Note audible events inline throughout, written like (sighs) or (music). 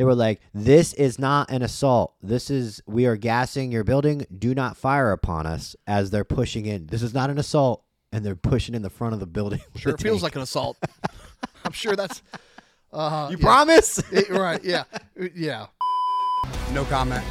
They were like, "This is not an assault. This is we are gassing your building. Do not fire upon us." As they're pushing in, this is not an assault, and they're pushing in the front of the building. with (laughs) Sure the feels tank. like an assault. (laughs) I'm sure that's. Uh, You yeah. promise? (laughs) Eh, right? Yeah, yeah. No comment.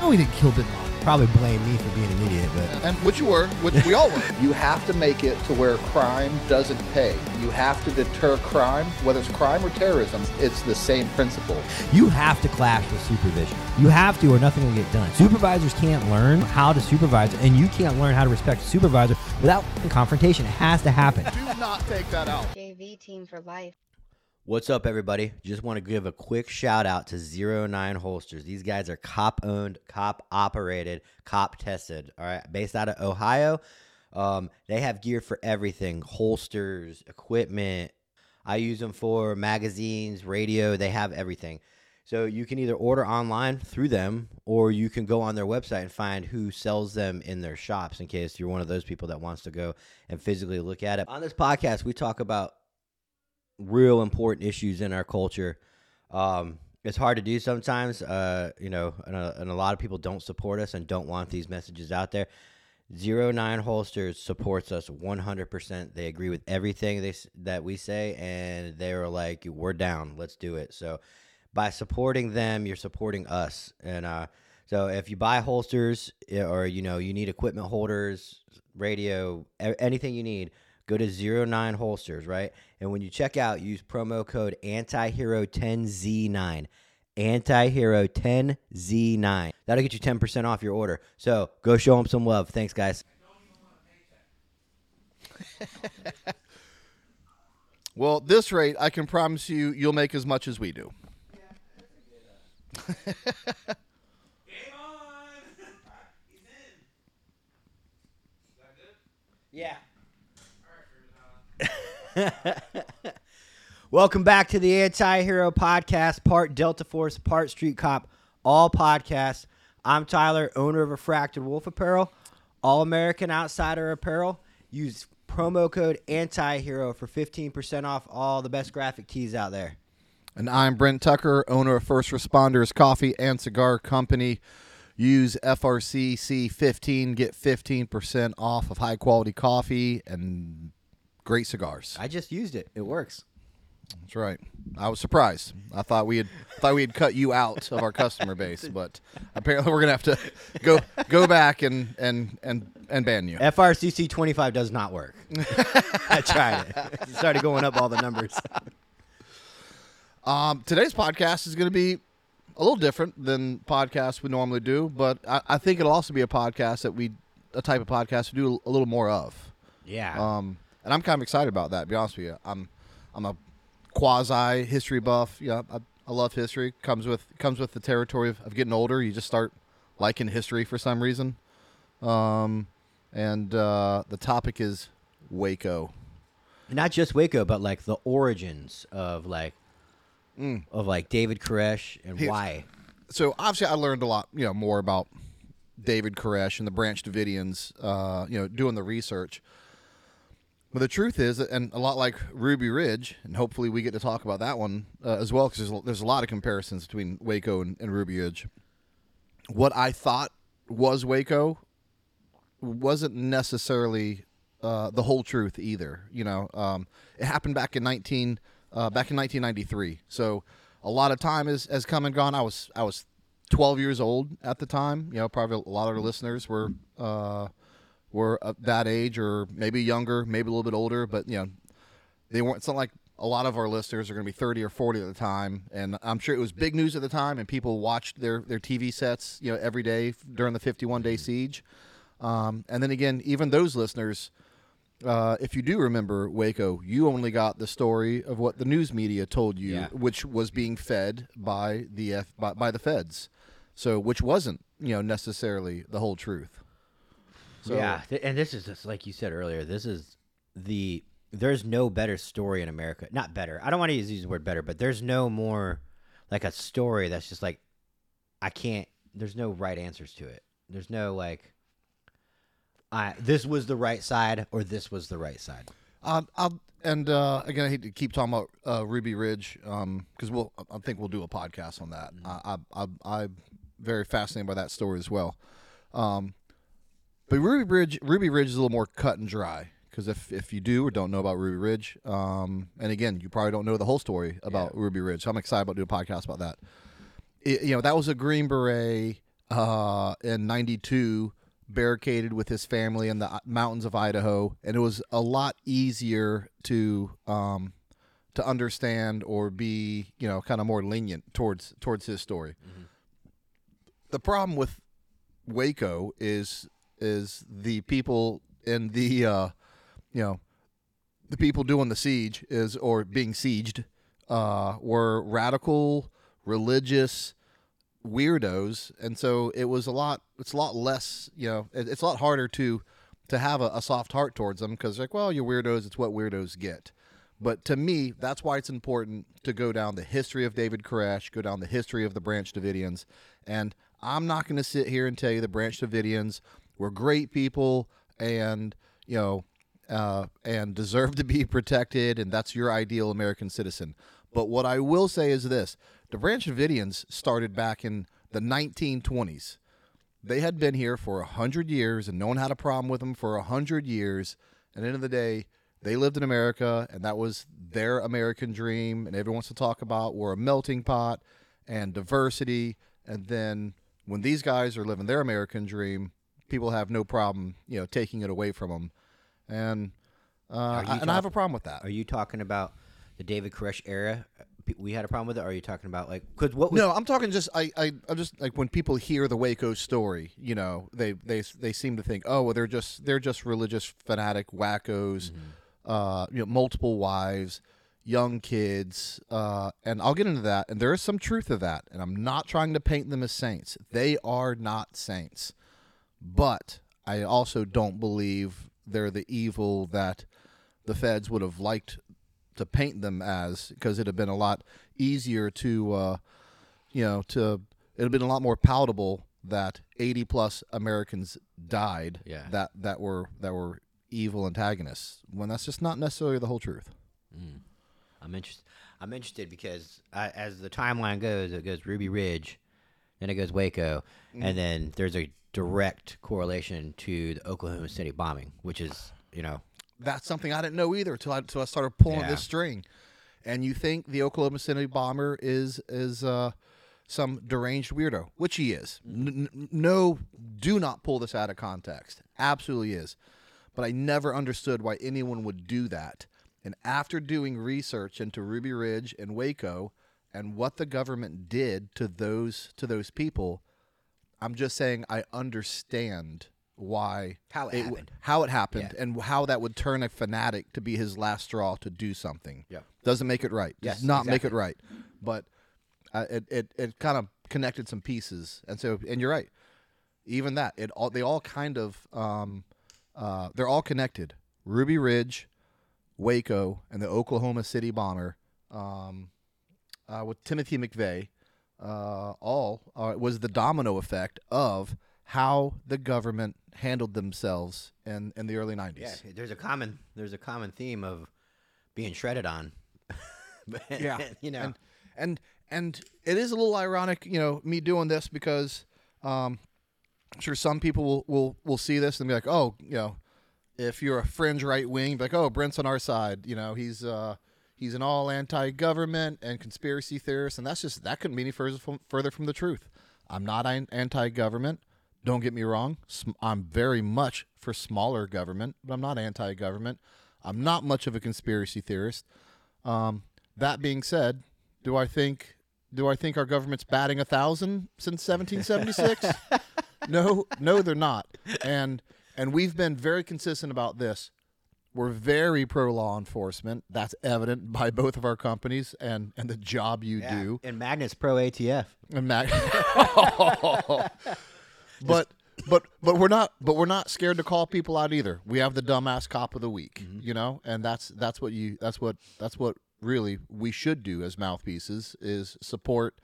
no, we didn't kill Bin Laden. Probably blame me for being an idiot, but And which you were, which we all were. (laughs) You have to make it to where crime doesn't pay. You have to deter crime, whether it's crime or terrorism. It's the same principle. You have to clash with supervision. You have to, or nothing will get done. Supervisors can't learn how to supervise, and you can't learn how to respect a supervisor without confrontation. It has to happen. Do not take that out. JV team for life. What's up, everybody? Just want to give a quick shout out to Zero Nine Holsters. These guys are cop owned, cop operated, cop tested. All right, based out of Ohio. Um, they have gear for everything: holsters, equipment. I use them for magazines, radio. They have everything. So you can either order online through them, or you can go on their website and find who sells them in their shops. In case you're one of those people that wants to go and physically look at it. On this podcast, we talk about real important issues in our culture. Um, it's hard to do sometimes, uh, you know, and a, and a lot of people don't support us and don't want these messages out there. Zero Nine Holsters supports us 100%. They agree with everything they, that we say, and they're like, we're down, let's do it. So, by supporting them, you're supporting us. And uh, so, if you buy holsters eh, or you know you need equipment holders, radio, anything you need, go to Zero Nine Holsters, right? And when you check out, use promo code Antihero10Z9. Antihero 10Z9. That'll get you 10% off your order. So go show them some love. Thanks, guys. (laughs) Well, at this rate, I can promise you, you'll make as much as we do. (laughs) (laughs) Welcome back to the Anti Hero Podcast, part Delta Force, part Street Cop, all podcasts. I'm Tyler, owner of Refracted Wolf Apparel, All American Outsider Apparel. Use promo code Anti Hero for 15% off all the best graphic tees out there. And I'm Brent Tucker, owner of First Responders Coffee and Cigar Company. Use FRCC15, get 15% off of high quality coffee and great cigars. I just used it. It works. That's right. I was surprised. I thought we had thought we had cut you out of our customer (laughs) base, but apparently we're gonna have to go go back and and and and ban you. FRCC 25 does not work. (laughs) I tried it. It started going up all the numbers. Um, today's podcast is going to be a little different than podcasts we normally do, but I, I think it'll also be a podcast that we, a type of podcast we do a little more of. Yeah. Um, and I'm kind of excited about that. To be honest with you, I'm, I'm a quasi history buff. Yeah, I, I love history. comes with comes with the territory of, of getting older. You just start liking history for some reason. Um, and uh, the topic is Waco. not just Waco, but like the origins of like Mm. of like David Koresh and Here's- why. so obviously I learned a lot, you know, more about David Koresh and the Branch Davidians, uh, you know, doing the research. But the truth is, and a lot like Ruby Ridge, and hopefully we get to talk about that one uh, as well, because there's, there's a lot of comparisons between Waco and, and Ruby Ridge. What I thought was Waco wasn't necessarily uh, the whole truth either. You know, um, it happened back in nineteen uh, back in nineteen ninety three. So a lot of time has, has come and gone. I was I was twelve years old at the time. You know, probably a lot of our listeners were uh, were of that age or maybe younger, maybe a little bit older. But you know, they weren't. It's not like a lot of our listeners are going to be 30 or 40 at the time and i'm sure it was big news at the time and people watched their, their tv sets you know every day during the 51 day siege um, and then again even those listeners uh, if you do remember waco you only got the story of what the news media told you Yeah. which was being fed by the F, by, by the feds so which wasn't you know necessarily the whole truth so yeah, th- and this is just like you said earlier. This is the there's no better story in America. Not better. I don't want to use the word better, but there's no more like a story that's just like I can't. There's no right answers to it. There's no like, I this was the right side or this was the right side. Uh, I'll, and uh, again, I hate to keep talking about uh, Ruby Ridge because we'll I think we'll do a podcast on that. I, I, I I'm very fascinated by that story as well. Um, but Ruby Ridge Ruby Ridge is a little more cut and dry because if if you do or don't know about Ruby Ridge, um, and again, you probably don't know the whole story about Ruby Ridge. So I'm excited about doing a podcast about that. It- you know, that was a Green Beret uh, in '92, barricaded with his family in the uh, mountains of Idaho, and it was a lot easier to um, to understand or be, you know, kind of more lenient towards towards his story. The problem with Waco is is the people in the uh, you know the people doing the siege is or being sieged uh, were radical religious weirdos. And so it was a lot it's a lot less you know it, it's a lot harder to to have a, a soft heart towards them because like well you're weirdos it's what weirdos get. But to me that's why it's important to go down the history of david koresh go down the history of the branch davidians. And i'm not going to sit here and tell you the branch davidians were great people and you know uh, and deserve to be (laughs) protected, and that's your ideal American citizen. But what I will say is this: the Branch Davidians started back in the 1920s. They had been here for a hundred years, and no one had a problem with them for a hundred years. And at the end of the day, they lived in America, and that was their American dream. And everyone wants to talk about we're a melting pot and diversity. And then when these guys are living their American dream, people have no problem, you know, taking it away from them. And uh, I- and I have a problem with that. Are you talking about the David Koresh era? We had a problem with it. Or are you talking about like because what was No, I'm talking just I, I I'm just like when people hear the Waco story, you know, they they they seem to think, oh, well, they're just they're just religious fanatic wackos, uh, you know, multiple wives, young kids, uh, and I'll get into that. And there is some truth to that. And I'm not trying to paint them as saints. They are not saints, but I also don't believe they're the evil that the feds would have liked to paint them as because it'd have been a lot easier to uh, you know to it'd have been a lot more palatable that 80 plus Americans died Yeah. that that were that were evil antagonists when that's just not necessarily the whole truth. I'm interested. I'm interested because I, as the timeline goes, it goes Ruby Ridge, then it goes Waco, Mm-hmm. and then there's a direct correlation to the Oklahoma City bombing, which is you know That's something I didn't know either until I, until I started pulling Yeah. this string. And you think the Oklahoma City bomber is is uh, some deranged weirdo, which he is. N- no, do not pull this out of context. Absolutely is. But I never understood why anyone would do that. And after doing research into Ruby Ridge and Waco and what the government did to those to those people, I'm just saying I understand why How it w- happened. how it happened, Yeah. and how that would turn a fanatic to be his last straw to do something. Yeah. doesn't make it right. Yes, Does not make it right. But uh, it it it kind of connected some pieces, and so and you're right. Even that it all they all kind of um uh they're all connected. Ruby Ridge, Waco, and the Oklahoma City bomber. Um, uh, with Timothy McVeigh, uh, all uh, was the domino effect of how the government handled themselves in, in the early 90s. yeah. There's a common there's a common theme of being shredded on. (laughs) Yeah. (laughs) you know. and and and it is a little ironic, you know, me doing this because um, I'm sure some people will, will will see this and be like, oh, you know, if you're a fringe right wing, like, oh, Brent's on our side. You know, he's uh, he's an all anti-government and conspiracy theorist, and that's just that couldn't be any further from, further from the truth. I'm not an- anti-government. Don't get me wrong. I'm very much for smaller government, but I'm not anti-government. I'm not much of a conspiracy theorist. Um, that being said, do I think do I think our government's batting a thousand since 1776? (laughs) no, no, they're not. And and we've been very consistent about this. We're very pro law enforcement. That's evident (laughs) by both of our companies and and the job you yeah. do. And Magnus Pro ATF. And Mac- (laughs) but but but we're not but we're not scared to call people out either. We have the dumbass cop of the week, you know, and that's that's what you that's what that's what really we should do as mouthpieces is support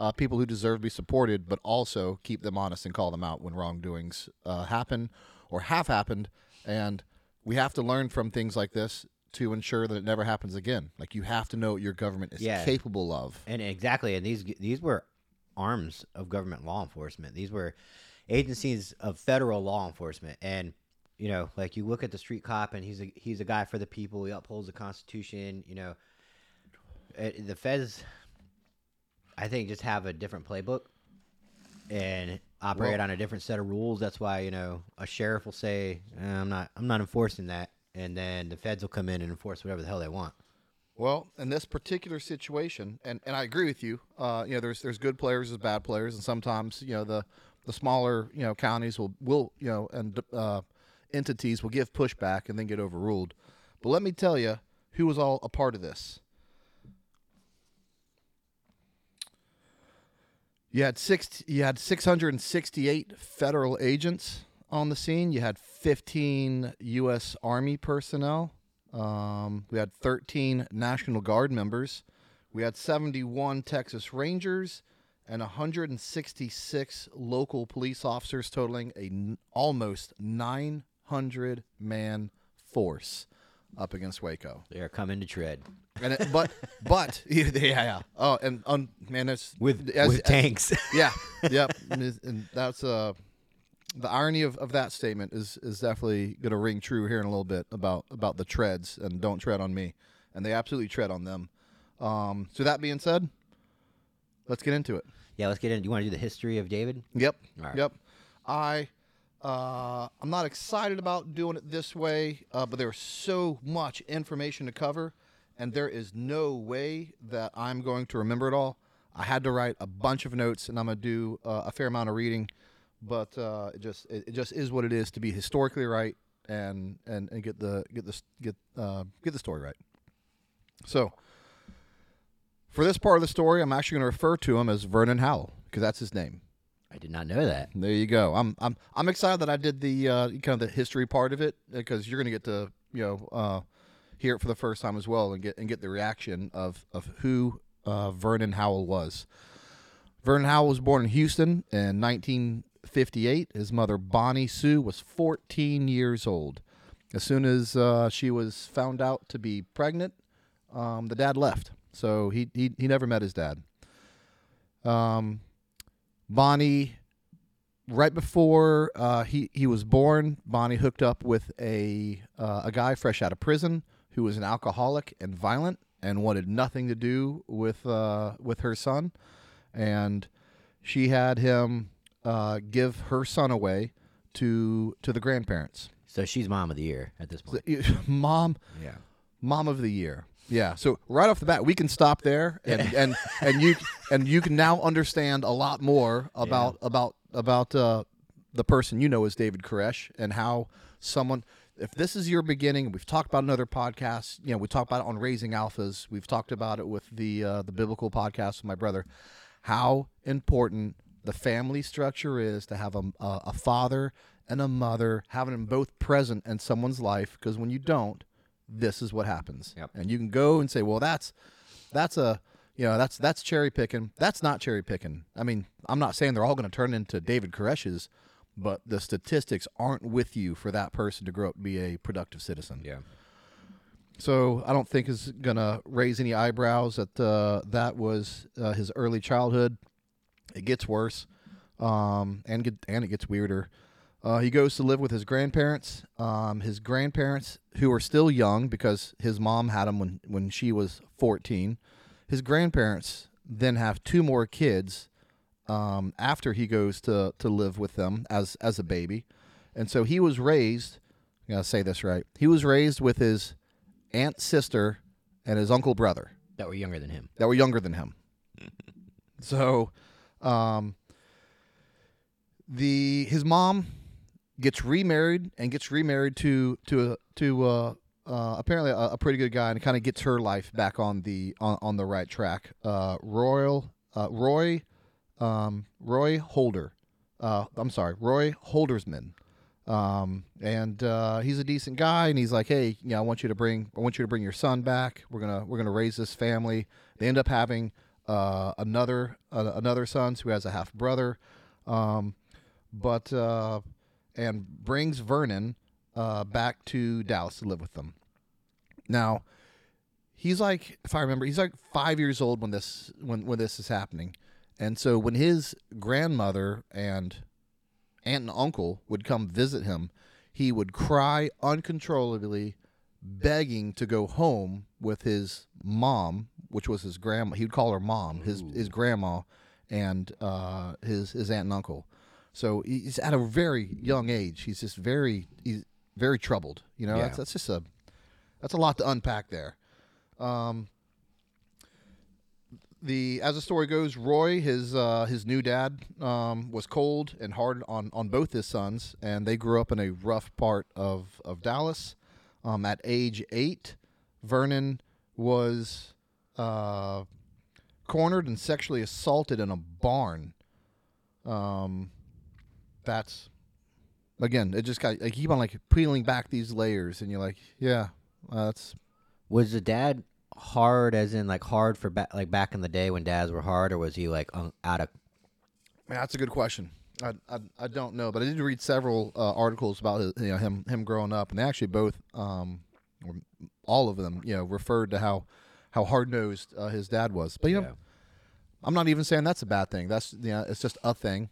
uh, people who deserve to be supported, but also keep them honest and call them out when wrongdoings uh, happen or have happened. And we have to learn from things like this to ensure that it never happens again. Like you have to know what your government is Yeah. capable of. And exactly, and these these were arms of government law enforcement. These were agencies of federal law enforcement, and you know, like you look at the street cop, and he's a he's a guy for the people. He upholds the Constitution. You know, uh, the feds, I think, just have a different playbook and operate Well- on a different set of rules. That's why you know a sheriff will say, "Eh, "I'm not I'm not enforcing that," and then the feds will come in and enforce whatever the hell they want. Well, in this particular situation, and, and I agree with you. Uh, you know, there's there's good players, there's bad players, and sometimes you know the the smaller you know counties will will you know and uh, entities will give pushback and then get overruled. But let me tell you, who was all a part of this? You had six. You had 668 federal agents on the scene. You had 15 U.S. Army personnel. Um, we had 13 National Guard members. We had 71 Texas Rangers and 166 local police officers, totaling a n- almost 900 man force up against Waco. They are coming to tread And it, but but (laughs) yeah, yeah. Oh, and um, man, there's with as- with as- tanks. (laughs) yeah, yep. And, that's uh, the irony of, of that statement is is definitely going to ring true here in a little bit about about the treads and don't tread on me, and they absolutely tread on them. Um, so that being said, let's get into it. Yeah, let's get in. Do you want to do the history of David? Yep. Right. Yep. I uh, I'm not excited about doing it this way, uh, but there's so much information to cover, and there is no way that I'm going to remember it all. I had to write a bunch of notes, and I'm gonna do uh, a fair amount of reading, but uh, it just it, it just is what it is to be historically right and and, and get the get the get uh, get the story right. So. For this part of the story, I'm actually going to refer to him as Vernon Howell because that's his name. I did not know that. There you go. I'm I'm I'm excited that I did the uh, kind of the history part of it because you're going to get to you know uh, hear it for the first time as well and get and get the reaction of of who uh, Vernon Howell was. Vernon Howell was born in Houston in 1958. His mother Bonnie Sue was 14 years old. As soon as uh, she was found out to be pregnant, um, the dad left. So he, he he never met his dad. Um, Bonnie, right before uh, he he was born, Bonnie hooked up with a uh, a guy fresh out of prison who was an alcoholic and violent and wanted nothing to do with uh, with her son, and she had him uh, give her son away to to the grandparents. So she's mom of the year at this point. (laughs) Mom, Yeah. mom of the year. Yeah. So right off the bat, we can stop there, and and and you (laughs) and you can now understand a lot more about about about uh, the person you know as David Koresh and how someone. If this is your beginning, we've talked about another podcast. You know, we talked about it on Raising Alphas. We've talked about it with the uh, the biblical podcast with my brother. How important the family structure is to have a, a, father and a mother, having them both present in someone's life. Because when you don't, this is what happens. Yep. And you can go and say, well, that's that's a you know that's that's cherry picking. That's not cherry picking. I mean, I'm not saying they're all going to turn into David Koresh's, but the statistics aren't with you for that person to grow up to be a productive citizen. Yeah. So I don't think is going to raise any eyebrows that uh, that was uh, his early childhood. It gets worse, um, and get, and it gets weirder. Uh, he goes to live with his grandparents. Um, his grandparents, who are still young because his mom had him when, when she was 14. His grandparents then have two more kids um, after he goes to, to live with them as, as a baby. And so he was raised, I gotta say this right, he was raised with his aunt, sister, and his uncle, brother That were younger than him. that were younger than him. (laughs) so, um, the his mom gets remarried and gets remarried to to to uh, uh, apparently a, a pretty good guy and kind of gets her life back on the on, on the right track. Uh, Royal uh, Roy um, Roy Holder. Uh, I'm sorry, Roy Holdersman. Um, and uh, he's a decent guy, and he's like, "Hey, yeah, I want you to bring, I want you to bring your son back. We're gonna, we're gonna raise this family." They end up having uh, another, uh, another son who has a half brother, um, but uh, and brings Vernon uh, back to Dallas to live with them. Now, he's like, if I remember, he's like five years old when this when when this is happening, and so when his grandmother and aunt and uncle would come visit him, he would cry uncontrollably, begging to go home with his mom, which was his grandma. He'd call her mom, his his grandma, and uh, his his aunt and uncle. So he's at a very young age. He's just very he's very troubled. You know, Yeah. that's, that's just a that's a lot to unpack there. Um, the as the story goes, Roy, his uh, his new dad, um, was cold and hard on, on both his sons, and they grew up in a rough part of of Dallas. Um, at age eight, Vernon was uh, cornered and sexually assaulted in a barn. Um, that's again, it just got like keep on like peeling back these layers, and you're like, yeah, uh, that's Was the dad hard, as in like hard for ba- like back in the day when dads were hard, or was he like un- out of? Man, that's a good question. I, I, I don't know, but I did read several uh, articles about his, you know him him growing up, and they actually both um, or all of them you know referred to how how hard nosed uh, his dad was. But you know, Yeah. I'm not even saying that's a bad thing. That's you know, it's just a thing.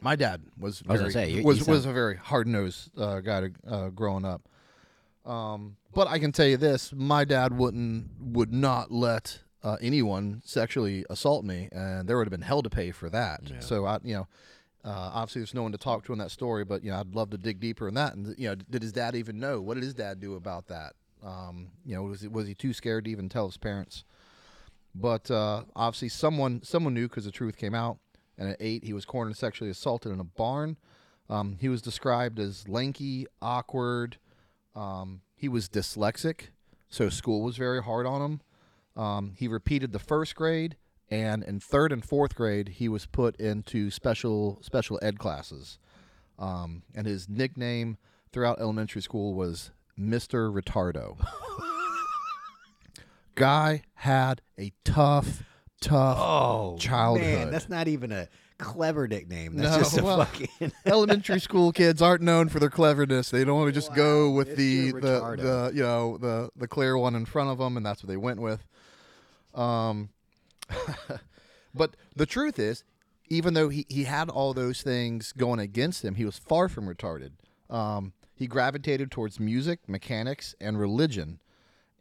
My dad was I was say, you- was you sound- was a very hard nosed uh, guy to, uh, growing up. Um, but I can tell you this: my dad wouldn't would not let uh, anyone sexually assault me, and there would have been hell to pay for that. So I, you know, uh, obviously there's no one to talk to in that story, but you know, I'd love to dig deeper in that. And you know, did his dad even know? What did his dad do about that? Um, you know, was he, was he too scared to even tell his parents? But uh, obviously, someone someone knew because the truth came out. And at eight, he was cornered and sexually assaulted in a barn. Um, he was described as lanky, awkward. Um, he was dyslexic, so school was very hard on him. Um, he repeated the first grade, and in third and fourth grade, he was put into special special ed classes. Um, and his nickname throughout elementary school was Mister Retardo. (laughs) Guy had a tough, tough Oh, childhood. Man, that's not even a clever nickname. That's No, just a well, fucking. (laughs) elementary school kids aren't known for their cleverness. They don't want to just go with the, the the you know the the clear one in front of them, and that's what they went with. Um, (laughs) but the truth is, even though he, he had all those things going against him, he was far from retarded. Um, he gravitated towards music, mechanics, and religion,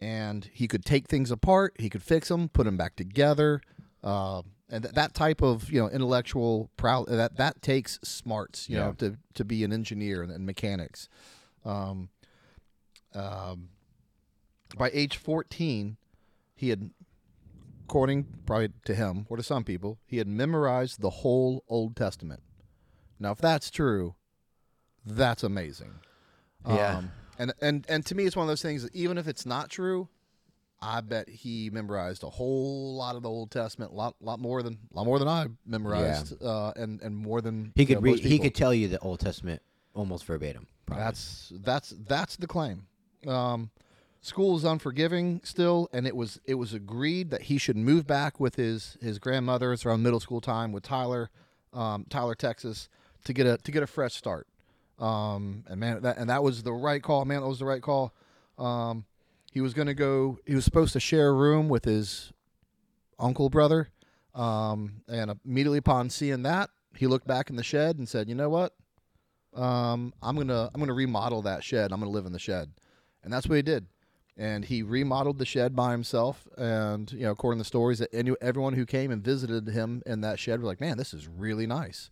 and he could take things apart. He could fix them, put them back together, uh, and th- that type of you know intellectual proud that that takes smarts, you know, to to be an engineer and, and mechanics. Um, um, by age fourteen, he had according probably to him or to some people, he had memorized the whole Old Testament. Now, if that's true, that's amazing. Yeah. Um, and and and to me, it's one of those things. That even if it's not true, I bet he memorized a whole lot of the Old Testament, a lot lot more than lot more than I memorized, uh, and and more than He could know, read. He could tell you the Old Testament almost verbatim. probably. That's that's that's the claim. Um, school is unforgiving still, and it was it was agreed that he should move back with his his grandmother. It's around middle school time with Tyler, um, Tyler, Texas, to get a to get a fresh start. Um, and man, that and that was the right call. Man, that was the right call. Um, he was going to go. He was supposed to share a room with his uncle brother. Um, and immediately upon seeing that, he looked back in the shed and said, "You know what? um, I'm gonna I'm gonna remodel that shed. I'm gonna live in the shed, and that's what he did. And he remodeled the shed by himself. And you know, according to the stories, that everyone who came and visited him in that shed were like, "Man, this is really nice."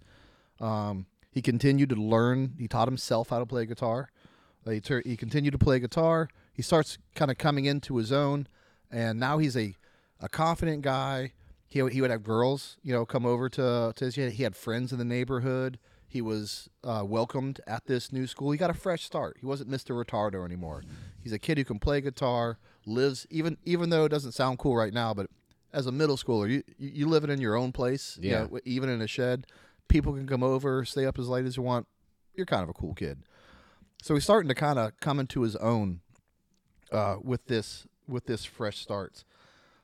Um, he continued to learn. He taught himself how to play guitar. He, tur- he continued to play guitar. He starts kind of coming into his own, and now he's a, a confident guy. He, he would have girls, you know, come over to, to his. He had friends in the neighborhood. He was uh, welcomed at this new school. He got a fresh start. He wasn't Mr. Retardo anymore. He's a kid who can play guitar, lives even even though it doesn't sound cool right now, but as a middle schooler, you you you living in your own place, you Yeah. know, even in a shed. People can come over, stay up as late as you want. You're kind of a cool kid. So he's starting to kind of come into his own uh, with this with this fresh starts.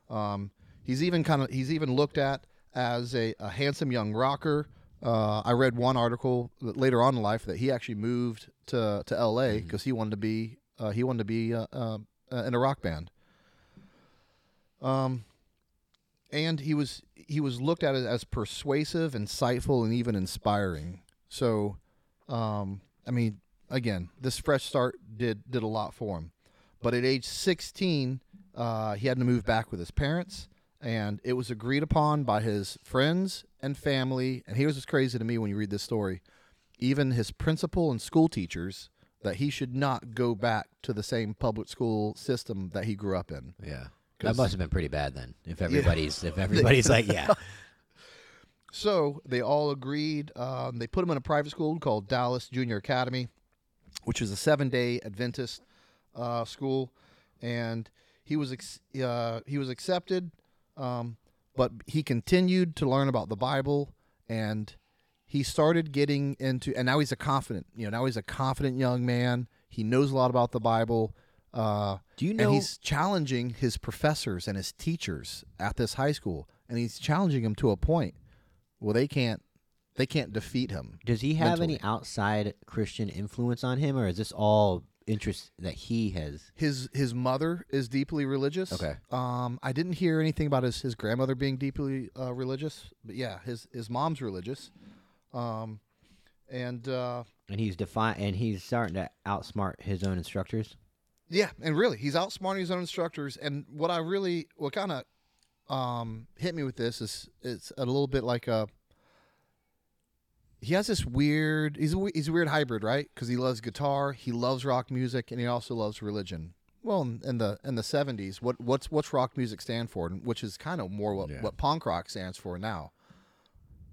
Um, he's even kind of he's even looked at as a, a handsome young rocker. Uh, I read one article later on in life that he actually moved to to L.A. because he wanted to be uh, he wanted to be uh, uh, uh, in a rock band. Um, and he was he was looked at as persuasive, insightful, and even inspiring. So, um, I mean, again, this fresh start did did a lot for him. But at age 16, uh, he had to move back with his parents, and it was agreed upon by his friends and family. And here's what's crazy to me when you read this story: even his principal and school teachers that he should not go back to the same public school system that he grew up in. Yeah. That must have been pretty bad then. If everybody's if (laughs) everybody's like, yeah. (laughs) So they all agreed. Um, they put him in a private school called Dallas Junior Academy, which is a seven-day Adventist uh, school, and he was ex- uh, he was accepted, um, but he continued to learn about the Bible, and he started getting into. And now he's a confident, you know, now he's a confident young man. He knows a lot about the Bible. Uh, Do you and know- he's challenging his professors and his teachers at this high school, and he's challenging them to a point. Well, they can't they can't defeat him. Does he have any outside Christian influence on him, or is this all interest that he has? His his mother is deeply religious. Okay. Um, I didn't hear anything about his, his grandmother being deeply uh, religious, but yeah, his his mom's religious. Um, and uh, And he's defi- and he's starting to outsmart his own instructors. yeah, and really, he's outsmarting his own instructors. And what I really what kind of um, hit me with this is it's a little bit like a. He has this weird. He's a, he's a weird hybrid, right? Because he loves guitar, he loves rock music, and he also loves religion. Well, in the in the seventies, what what's what's rock music stand for, and which is kind of more what, Yeah. what punk rock stands for now.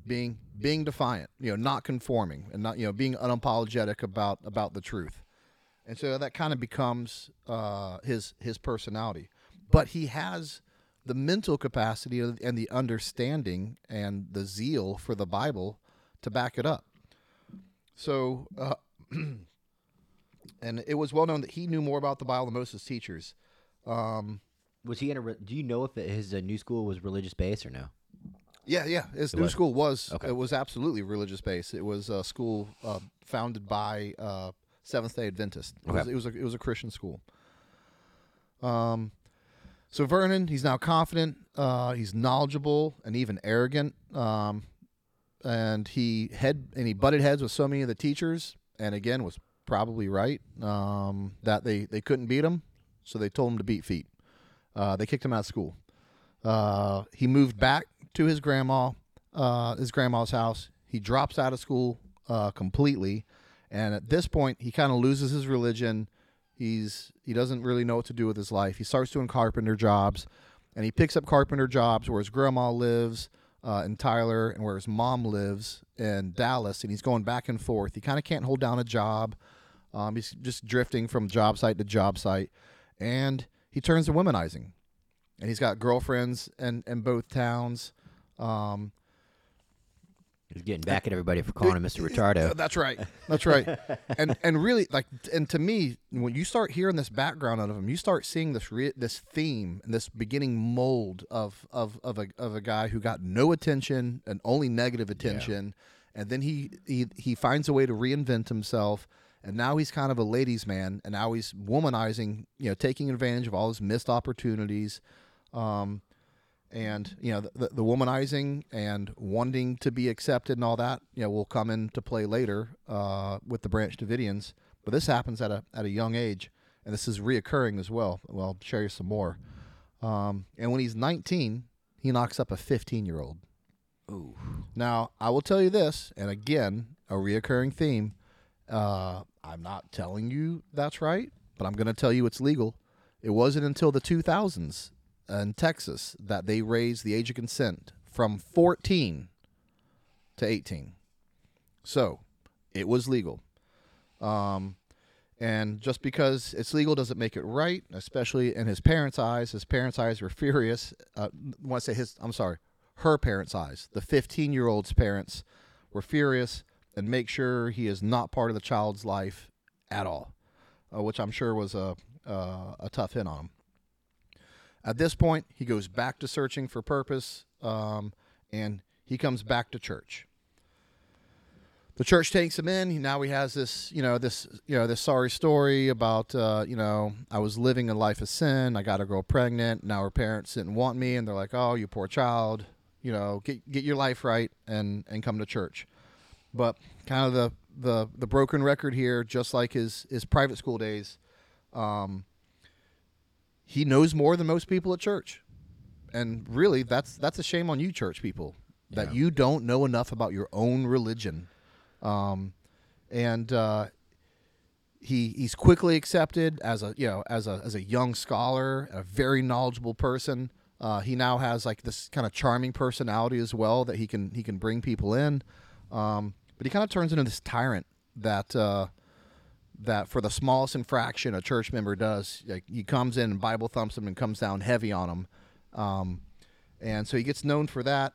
Being being defiant, you know, not conforming, and not you know being unapologetic about about the truth, and so that kind of becomes uh, his his personality. But he has the mental capacity and the understanding and the zeal for the Bible to back it up. So, uh, (clears throat) and it was well known that he knew more about the Bible than most of his teachers. Um, Was he in a? Re- do you know if his uh, new school was religious based or no? yeah, yeah. His It new was? school was Okay. it was absolutely religious based. It was a school uh, founded by uh, Seventh Day Adventist. It, was, it was a it was a Christian school. Um, so Vernon, he's now confident. Uh, he's knowledgeable and even arrogant. Um, and he head and he butted heads with so many of the teachers, and again was probably right um, that they they couldn't beat him, so they told him to beat feet. Uh, they kicked him out of school. Uh, he moved back to his grandma, uh, his grandma's house. He drops out of school uh, completely, and at this point, he kind of loses his religion. He's he doesn't really know what to do with his life. He starts doing carpenter jobs, and he picks up carpenter jobs where his grandma lives uh, in Tyler and where his mom lives in Dallas, and he's going back and forth. He kind of can't hold down a job. Um, he's just drifting from job site to job site, and he turns to womanizing and he's got girlfriends in, in both towns. Um, He's getting back at everybody for calling him Mr. Retardo. that's right. (laughs) That's right. and and really, like, and to me, when you start hearing this background out of him, you start seeing this re- this theme and this beginning mold of of of a of a guy who got no attention and only negative attention, and then he he he finds a way to reinvent himself. And now he's kind of a ladies' man, and now he's womanizing, you know, taking advantage of all his missed opportunities. Um, and you know the, the, the womanizing and wanting to be accepted and all that you know will come into play later uh, with the Branch Davidians. But this happens at a at a young age, and this is reoccurring as well. Well, I'll share you some more. Um, and when he's 19, he knocks up a 15 year old. Ooh. Now I will tell you this, and again, a reoccurring theme. Uh, I'm not telling you that's right, but I'm going to tell you it's legal. It wasn't until the 2000s in Texas that they raised the age of consent from 14 to 18. So it was legal. Um, and just because it's legal doesn't make it right, especially in his parents' eyes. His parents' eyes were furious. Uh, I say his, I'm sorry, her parents' eyes. The 15 year old's parents were furious and make sure he is not part of the child's life at all, uh, which I'm sure was a, uh, a tough hit on him. At this point, he goes back to searching for purpose um, and he comes back to church. the church takes him in. Now he has this, you know, this, you know, this sorry story about, uh, you know, I was living a life of sin. I got a girl pregnant. Now her parents didn't want me, and they're like, "Oh, you poor child. You know, get get your life right and and come to church." But kind of the the the broken record here, just like his his private school days. Um, he knows more than most people at church, and really, that's that's a shame on you, church people, that you don't know enough about your own religion. Um, and uh, he he's quickly accepted as a you know as a as a young scholar, a very knowledgeable person. Uh, he now has like this kind of charming personality as well that he can he can bring people in, um, but he kind of turns into this tyrant that uh, that for the smallest infraction a church member does, like he comes in and Bible thumps him and comes down heavy on him, um, and so he gets known for that.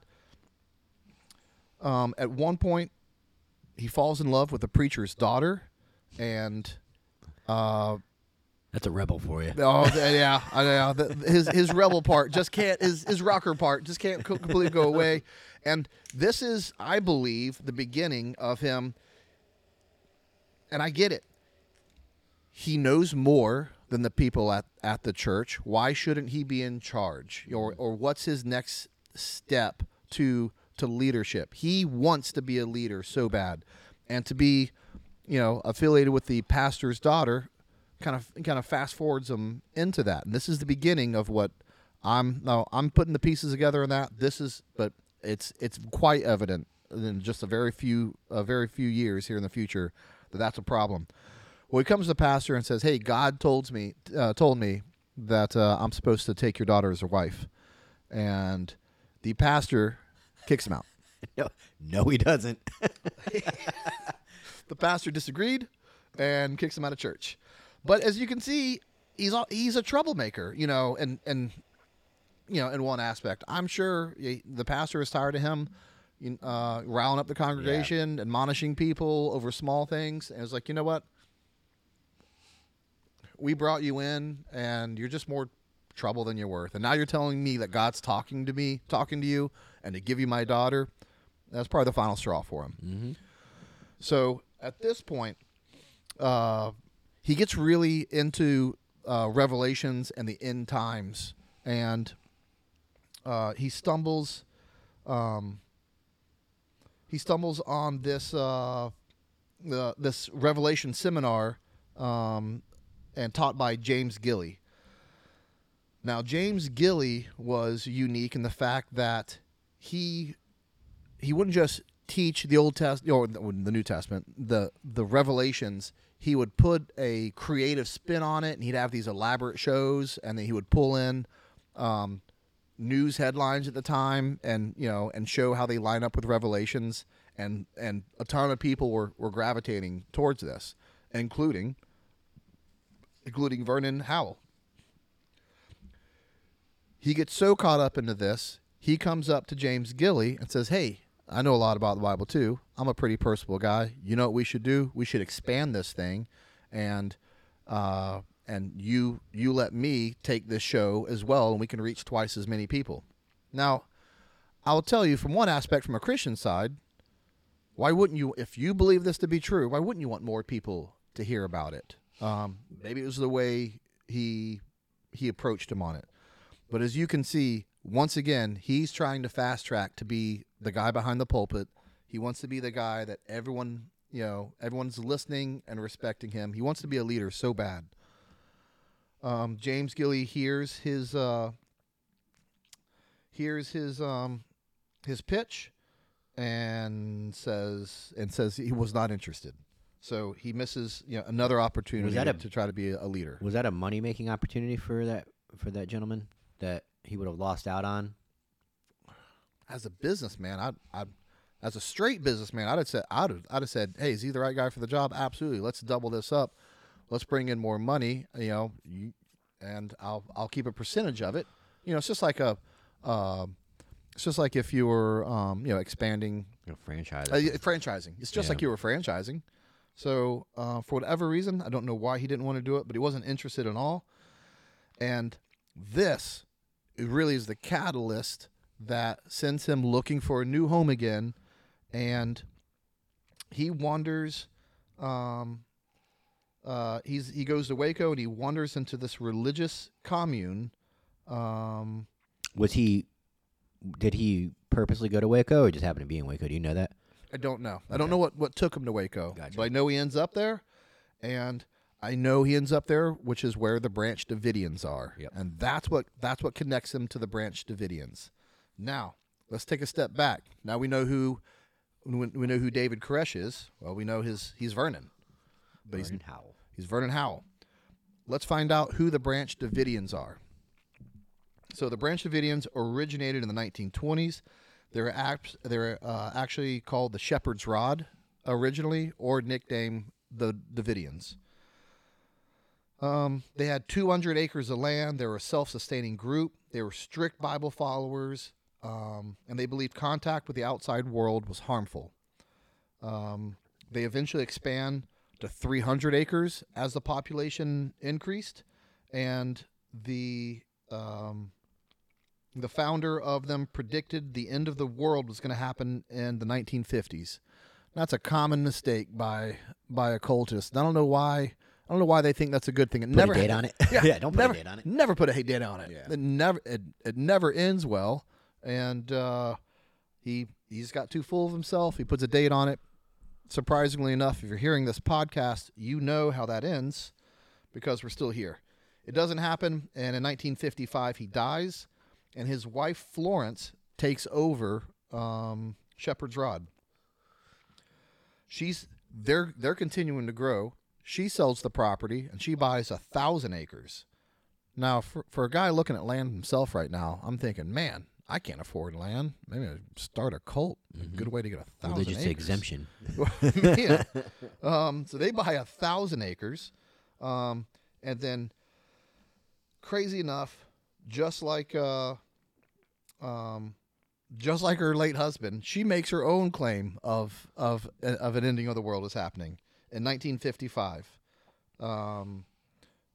Um, at one point, he falls in love with the preacher's daughter, and uh, That's a rebel for you. oh yeah, I know the, his his rebel part just can't his his rocker part just can't completely go away, and this is I believe the beginning of him. And I get it. He knows more than the people at, at the church. Why shouldn't he be in charge? Or mm-hmm. or what's his next step to to leadership? He wants to be a leader so bad. And to be, you know, affiliated with the pastor's daughter kind of kind of fast forwards him into that. And this is the beginning of what I'm no, I'm putting the pieces together in that. This is but it's it's quite evident in just a very few a very few years here in the future that that's a problem. Well, he comes to the pastor and says, "Hey, God told me uh, told me that uh, I'm supposed to take your daughter as a wife," and the pastor kicks him out. (laughs) No, no, he doesn't. (laughs) The pastor disagreed and kicks him out of church. But as you can see, he's a, he's a troublemaker, you know, and and you know, in one aspect, I'm sure he- the pastor is tired of him uh, riling up the congregation, admonishing people over small things, and it's like, you know what? We brought you in, and you're just more trouble than you're worth. And now you're telling me that God's talking to me, talking to you, and to give you my daughter. That's probably the final straw for him. Mm-hmm. So at this point, uh, he gets really into uh, Revelations and the end times, and uh, he stumbles. Um, he stumbles on this uh, the, this Revelation seminar, um, and taught by James Gilly. Now, James Gilly was unique in the fact that he he wouldn't just teach the Old Testament or the New Testament, the the Revelations. He would put a creative spin on it, and he'd have these elaborate shows, and then he would pull in um, news headlines at the time, and you know, and show how they line up with Revelations, and and a ton of people were were gravitating towards this, including including Vernon Howell. He gets so caught up into this, he comes up to James Gilly and says, Hey, I know a lot about the Bible too. I'm a pretty personable guy. You know what we should do? We should expand this thing and uh, and you you let me take this show as well and we can reach twice as many people. Now, I'll tell you from one aspect from a Christian side, why wouldn't you if you believe this to be true, why wouldn't you want more people to hear about it? Um, maybe it was the way he he approached him on it. But as you can see, once again, he's trying to fast track to be the guy behind the pulpit. He wants to be the guy that everyone, you know, everyone's listening and respecting him. He wants to be a leader so bad. Um, James Gilly hears his uh, hears his um, his pitch and says and says he was not interested. So he misses you know another opportunity that a- to try to be a leader. Was that a money making opportunity for that for that gentleman that he would have lost out on? as a businessman, I, I, as a straight businessman, I'd have said, I'd have, I'd have said, hey, is he the right guy for the job? Absolutely. Let's double this up. Let's bring in more money. You know, you, and I'll, I'll keep a percentage of it. You know, it's just like a, uh, it's just like if you were, um, you know, expanding You know, franchise. uh, franchising. It's just Yeah. like you were franchising. So uh, for whatever reason, I don't know why he didn't want to do it, but he wasn't interested at all. And this really is the catalyst that sends him looking for a new home again, and he wanders. Um, uh, he's he goes to Waco and he wanders into this religious commune. Um, Was he? Did he purposely go to Waco, or just happened to be in Waco? Do you know that? I don't know. I don't know what, what took him to Waco, Gotcha. but I know he ends up there, and I know he ends up there, which is where the Branch Davidians are, Yep. and that's what that's what connects him to the Branch Davidians. Now let's take a step back. Now we know who we we know who David Koresh is. Well, we know his he's Vernon, but he's Vernon Howell. He's Vernon Howell. Let's find out who the Branch Davidians are. So the Branch Davidians originated in the 1920s. They're act, they're uh, actually called the Shepherd's Rod originally, or nicknamed the Davidians. Um, they had 200 acres of land. They were a self-sustaining group. They were strict Bible followers, um, and they believed contact with the outside world was harmful. Um, they eventually expand to 300 acres as the population increased, and the um, the founder of them predicted the end of the world was going to happen in the 1950s. That's a common mistake by by occultists. I don't know why. I don't know why they think that's a good thing. It Put never a date on it. Yeah, (laughs) don't put never, a date on it. Never put a date on it. Yeah. It never it, it never ends well. And uh, he he's got too full of himself. He puts a date on it. Surprisingly enough, if you're hearing this podcast, you know how that ends because we're still here. It doesn't happen, and in 1955 he dies, and his wife Florence takes over um, Shepherd's Rod. She's they're they're continuing to grow. She sells the property and she buys a thousand acres. Now, for for a guy looking at land himself right now, I'm thinking, man, I can't afford land. Maybe I start a cult. A good way to get a thousand Religious acres. exemption. (laughs) (laughs) Um, so they buy a thousand acres, um, and then, crazy enough, just like uh, um, just like her late husband, she makes her own claim of of of an ending of the world is happening in 1955. Um,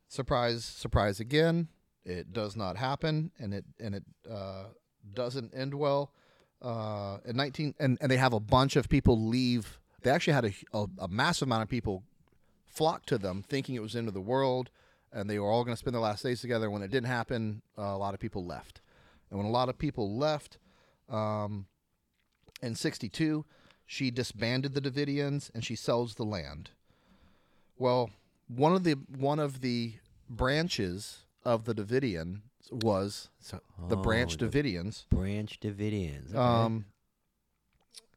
surprise, surprise again. It does not happen, and it and it uh, doesn't end well. Uh, in 19 and, and they have a bunch of people leave. They actually had a, a, a massive amount of people flock to them, thinking it was the end of the world, and they were all going to spend their last days together. When it didn't happen, uh, a lot of people left, and when a lot of people left, um, in 62, she disbanded the Davidians and she sells the land. Well, one of the one of the branches of the Davidian was so the branch Oh, the- Davidians Branch Davidians. Okay. um,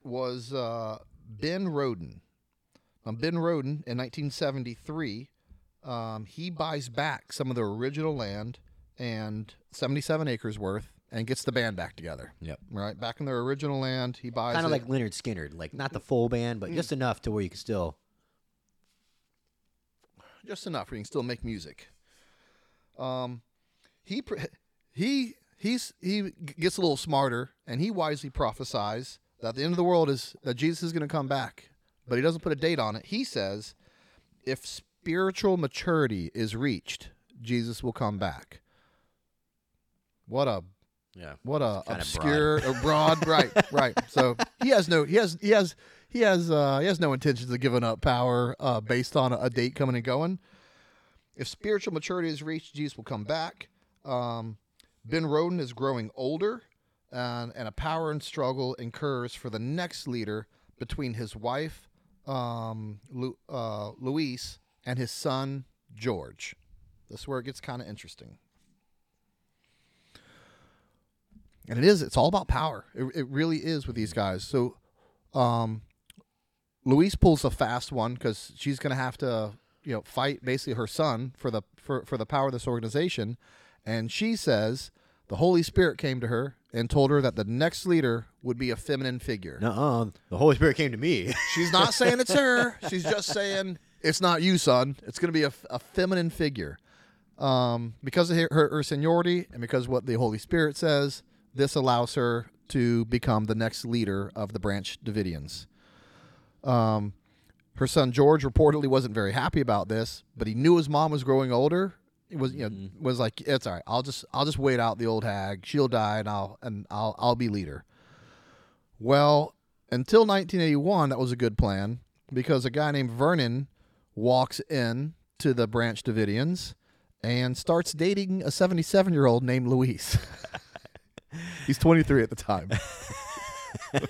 was uh, Ben Roden. Um, ben Roden in 1973, um, he buys back some of the original land and 77 acres worth and gets the band back together. Yep. Right back in their original land, he buys kind of it. like Lynyrd Skynyrd, like not the full band, Mm. but just enough to where you can still. just enough where you can still make music. Um, he (laughs) he he's he gets a little smarter and he wisely prophesies that the end of the world is that Jesus is going to come back, but he doesn't put a date on it. He says, if spiritual maturity is reached, Jesus will come back. What a Yeah. what a obscure, a broad, right, (laughs) right. So he has no, he has, he has, he has, uh, he has no intentions of giving up power uh, based on a, a date coming and going. If spiritual maturity is reached, Jesus will come back. Um, ben Roden is growing older, and, and a power and struggle incurs for the next leader between his wife, um, Lu, uh, Louise, and his son George. This is where it gets kind of interesting. and it is it's all about power it, it really is with these guys so um louise pulls a fast one because she's gonna have to you know fight basically her son for the for, for the power of this organization and she says the holy spirit came to her and told her that the next leader would be a feminine figure No, the Holy Spirit came to me. she's not saying it's her (laughs) she's just saying it's not you son it's gonna be a, a feminine figure um, because of her, her, her seniority and because what the Holy Spirit says, this allows her to become the next leader of the Branch Davidians. Um, her son George reportedly wasn't very happy about this, but he knew his mom was growing older. It was you know was like it's all right. I'll just I'll just wait out the old hag. She'll die and I'll and I'll I'll be leader. Well, until 1981, that was a good plan. because a guy named Vernon walks in to the Branch Davidians and starts dating a 77 year old named Louise. (laughs) He's 23 at the time. (laughs)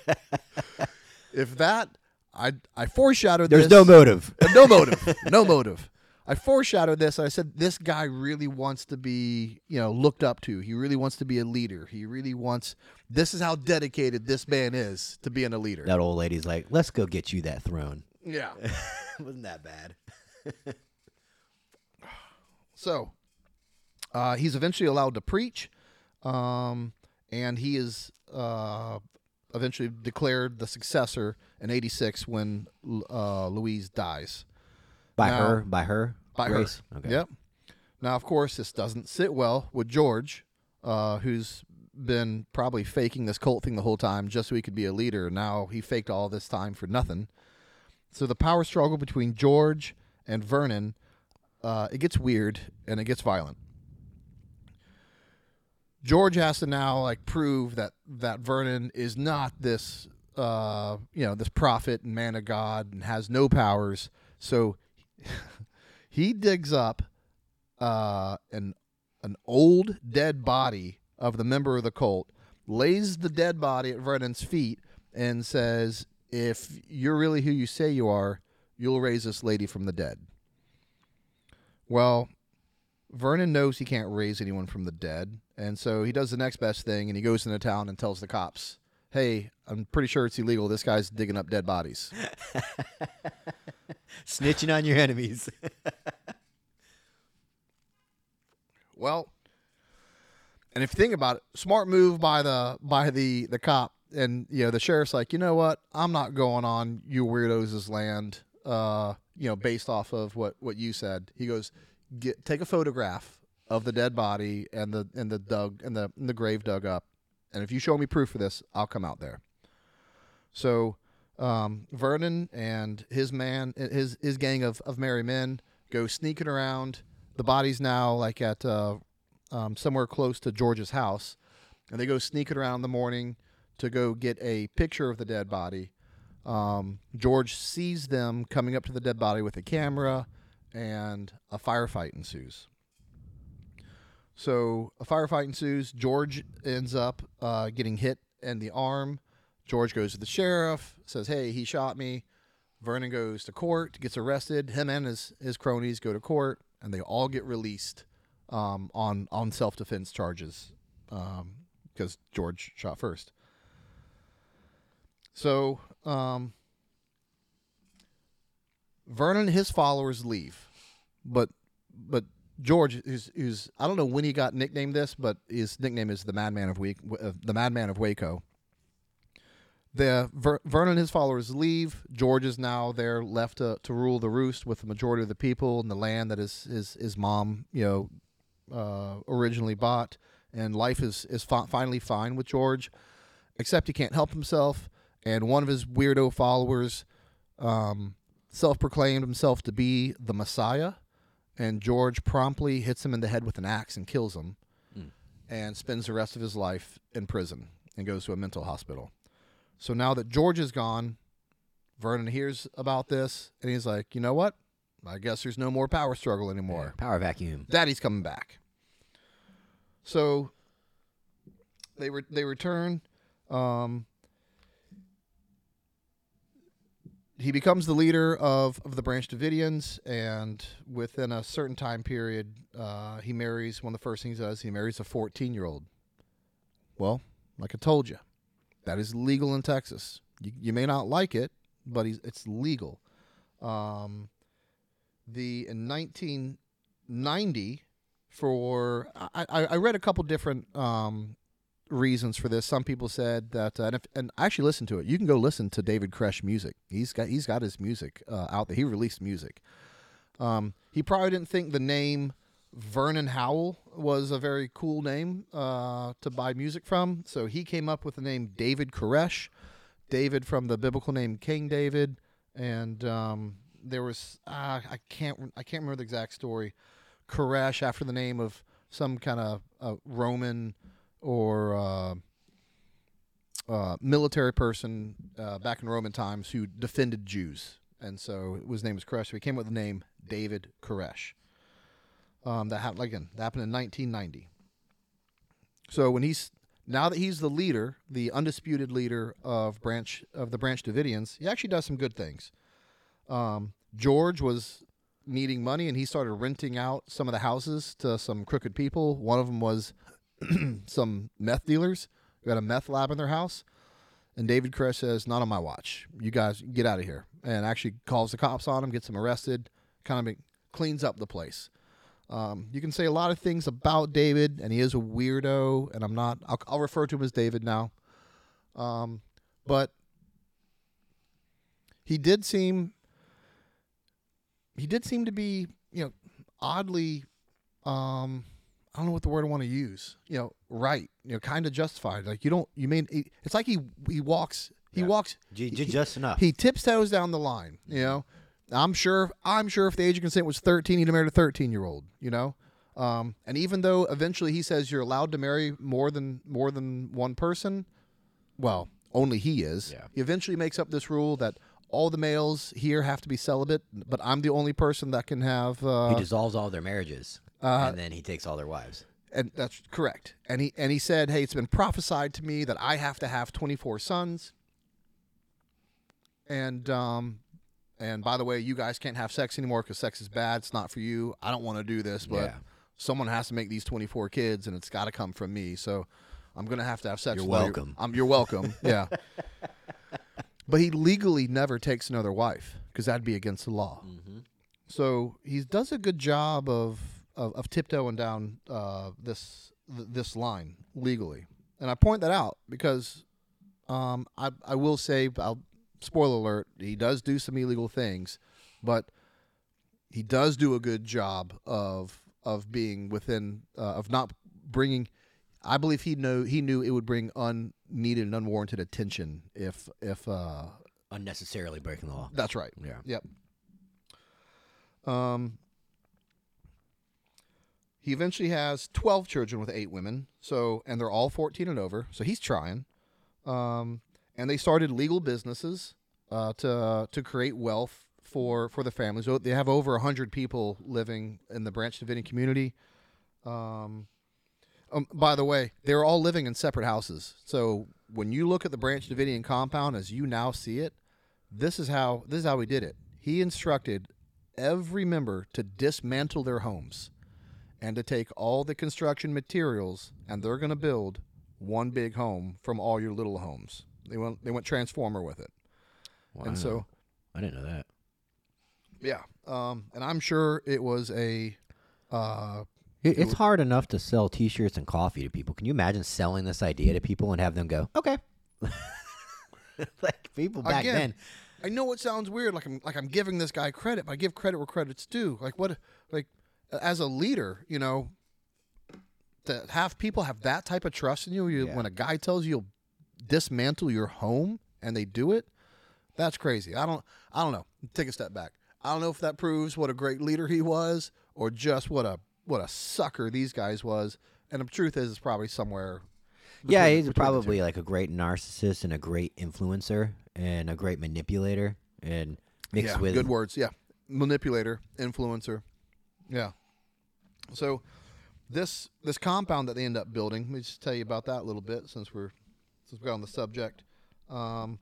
if that, I I foreshadowed. There's this, no motive. (laughs) no motive. No motive. I foreshadowed this. I said this guy really wants to be, you know, looked up to. He really wants to be a leader. He really wants. This is how dedicated this man is to being a leader. That old lady's like, let's go get you that throne. Yeah. (laughs) Wasn't that bad? (sighs) So, uh, he's eventually allowed to preach, um, and he is uh, eventually declared the successor in '86 when uh, Louise dies. By Now- her? By her? By grace? her. Okay. Yep. Now, of course, this doesn't sit well with George, uh, who's been probably faking this cult thing the whole time just so he could be a leader. Now he faked all this time for nothing. So the power struggle between George and Vernon, uh, it gets weird and it gets violent. George has to now like prove that that Vernon is not this uh, you know this prophet and man of God and has no powers. So (laughs) he digs up uh, an an old dead body of the member of the cult, lays the dead body at Vernon's feet, and says, "If you're really who you say you are, you'll raise this lady from the dead." Well, Vernon knows he can't raise anyone from the dead, and so he does the next best thing, and he goes into town and tells the cops, "Hey, I'm pretty sure it's illegal. This guy's digging up dead bodies." (laughs) Snitching on your enemies. (laughs) Well, and if you think about it, smart move by the by the the cop, and you know the sheriff's like, you know what, I'm not going on you weirdos' land. Uh, you know, based off of what what you said, he goes, get take a photograph of the dead body and the and the dug and the and the grave dug up, and if you show me proof of this, I'll come out there. So, um, Vernon and his man, his his gang of of merry men go sneaking around. The body's now like at uh, um, somewhere close to George's house, and they go sneaking around in the morning to go get a picture of the dead body. Um, George sees them coming up to the dead body with a camera, and a firefight ensues. So a firefight ensues. George ends up uh, getting hit in the arm. George goes to the sheriff, says, "Hey, he shot me." Vernon goes to court, gets arrested. Him and his his cronies go to court, and they all get released um, on on self defense charges because George shot first. So um, Vernon and his followers leave, but but George, who's, who's I don't know when he got nicknamed this, but his nickname is the Madman of Waco. Uh, the Madman of Waco. The Ver, Vernon and his followers leave. George is now there, left to, to rule the roost with the majority of the people and the land that his his, his mom, you know, uh, originally bought. And life is is fi- finally fine with George, except he can't help himself. And one of his weirdo followers um, self-proclaimed himself to be the Messiah, and George promptly hits him in the head with an axe and kills him, and spends the rest of his life in prison and goes to a mental hospital. So now that George is gone, Vernon hears about this, and he's like, you know what? I guess there's no more power struggle anymore. Power vacuum. Daddy's coming back. So they re- they return. Um, he becomes the leader of, of the Branch Davidians, and within a certain time period, uh, he marries. One of the first things he does, he marries a 14 year old. Well, like I told you, that is legal in Texas. You, you may not like it, but it's legal. Um, the in 1990 for I, I I read a couple different um, reasons for this. Some people said that, uh, and, if, and I actually listened to it. You can go listen to David Koresh music. He's got he's got his music uh, out there. He released music. Um, he probably didn't think the name Vernon Howell was a very cool name uh, to buy music from, so he came up with the name David Koresh. David from the biblical name King David, and um, there was uh, I can't I can't remember the exact story. Koresh after the name of some kind of uh, Roman or uh, uh, military person uh, back in Roman times who defended Jews, and so his name was Koresh. So he came up with the name David Koresh. Um, that happened again. That happened in 1990. So when he's now that he's the leader, the undisputed leader of branch of the Branch Davidians, he actually does some good things. Um, George was needing money, and he started renting out some of the houses to some crooked people. One of them was (clears throat) some meth dealers who had a meth lab in their house. And David Koresh says, "Not on my watch. You guys get out of here." And actually calls the cops on him, gets him arrested, kind of cleans up the place. Um, you can say a lot of things about David, and he is a weirdo. And I'm not. I'll, I'll refer to him as David now. Um, but he did seem. He did seem to be, you know, oddly. Um, I don't know what the word I want to use. You know, right. You know, kind of justified. Like you don't. You mean it's like he he walks. He walks. J- he- j- just enough. He tiptoes down the line. You know, I'm sure. I'm sure if the age of consent was 13, he'd have married a 13 year old. You know, um, and even though eventually he says you're allowed to marry more than more than one person, well, only he is. Yeah. He eventually makes up this rule that all the males here have to be celibate, but I'm the only person that can have. Uh, he dissolves all their marriages, and then he takes all their wives. and that's correct. And he and he said, "Hey, it's been prophesied to me that I have to have 24 sons." And um and by the way, you guys can't have sex anymore cuz sex is bad. It's not for you. I don't want to do this, but Yeah. someone has to make these 24 kids and it's got to come from me. So I'm going to have to have sex You're with all your- welcome. I'm you're welcome. (laughs) yeah. But he legally never takes another wife because that'd be against the law. So he does a good job of of, of tiptoeing down uh, this th- this line legally, and I point that out because um, I I will say, I'll spoiler alert, he does do some illegal things, but he does do a good job of of being within uh, of not bringing. I believe he know he knew it would bring unneeded and unwarranted attention if if uh, Unnecessarily breaking the law. that's right. Yeah. Yep. Um, he eventually has 12 children with eight women. So, and they're all 14 and over. So he's trying. Um, and they started legal businesses uh, to to create wealth for for the families. So they have over 100 people living in the Branch Davidian community. Um, um, by the way, they're all living in separate houses. So when you look at the Branch Davidian compound as you now see it, this is how this is how he did it. He instructed every member to dismantle their homes and to take all the construction materials and they're going to build one big home from all your little homes. They went they went transformer with it. Wow. And so I didn't know that. yeah, um, and I'm sure it was a uh, It- It's hard enough to sell T-shirts and coffee to people. Can you imagine selling this idea to people and have them go, "Okay"? (laughs) like people back Again, then. I know it sounds weird, like I'm like I'm giving this guy credit, but I give credit where credit's due. Like what, like as a leader, you know, to have people have that type of trust in you, you Yeah. when a guy tells you you'll dismantle your home and they do it, that's crazy. I don't, I don't know. Take a step back. I don't know if that proves what a great leader he was, or just what a what a sucker these guys was. And the truth is, it's probably somewhere. Yeah, he's between the two. probably like a great narcissist and a great influencer and a great manipulator and mixed yeah, with good words. Yeah, manipulator, influencer. Yeah. So this this compound that they end up building. Let me just tell you about that a little bit since we're since we're on the subject. Um,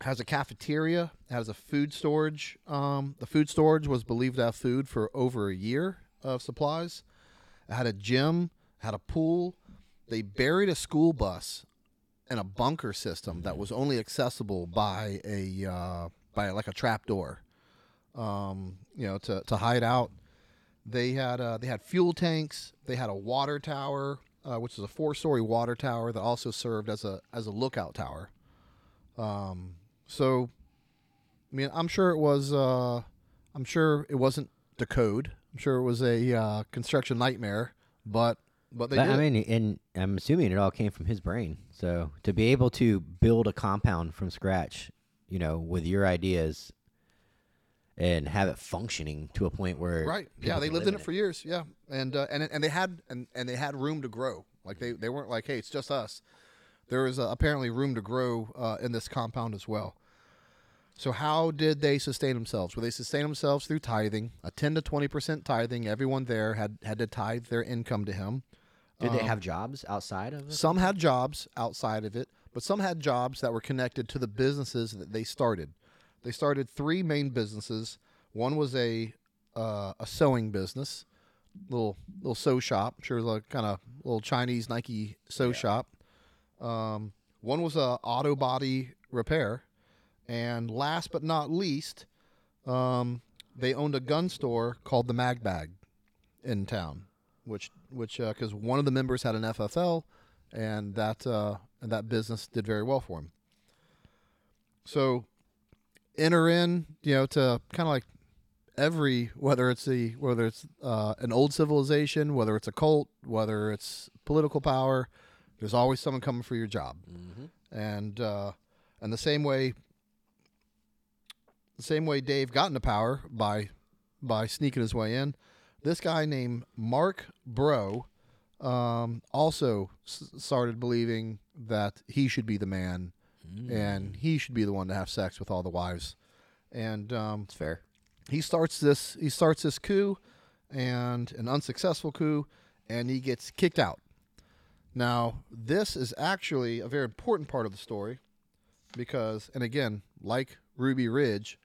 has a cafeteria, has a food storage. Um, the food storage was believed to have food for over a year of supplies. It had a gym, had a pool. They buried a school bus in a bunker system that was only accessible by a uh, by like a trap door. Um, you know, to, to hide out. They had uh, they had fuel tanks. They had a water tower, uh, which is a four story water tower that also served as a as a lookout tower. Um, so, I mean, I'm sure it was. Uh, I'm sure it wasn't the code. I'm sure it was a uh, construction nightmare, but but they But, did. I mean, and I'm assuming it all came from his brain. So to be able to build a compound from scratch, you know, with your ideas and have it functioning to a point where right yeah they lived live in it for years yeah and uh, and and they had and, and they had room to grow like they they weren't like hey it's just us there was uh, apparently room to grow uh, in this compound as well So how did they sustain themselves? Well, they sustained themselves through tithing, a ten to twenty percent tithing. Everyone there had had to tithe their income to him. Did they have jobs outside of it? Some had jobs outside of it, but some had jobs that were connected to the businesses that they started. They started three main businesses. One was a uh, a sewing business, little little sew shop. Sure, like kind of little Chinese Nike sew shop. Um, one was a auto body repair, and last but not least, um, they owned a gun store called the Mag Bag in town, which which because one of the members had an FFL, and that uh, and that business did very well for him. So enter in, you know, to kind of like every whether it's the whether it's uh, an old civilization, whether it's a cult, whether it's political power, there's always someone coming for your job, and uh, and the same way. The same way Dave got into power by by sneaking his way in, this guy named Marc Breault um, also s- started believing that he should be the man and he should be the one to have sex with all the wives. And um, It's fair. he starts this he starts this coup and an unsuccessful coup and he gets kicked out. Now, this is actually a very important part of the story because and again, like Ruby Ridge,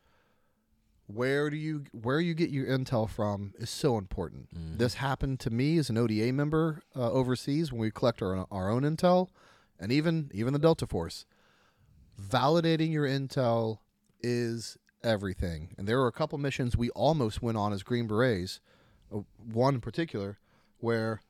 where do you where you get your intel from is so important. This happened to me as an ODA member uh, overseas when we collect our, our own intel and even even the Delta Force. Validating your intel is everything. And there were a couple missions we almost went on as Green Berets, uh, one in particular, where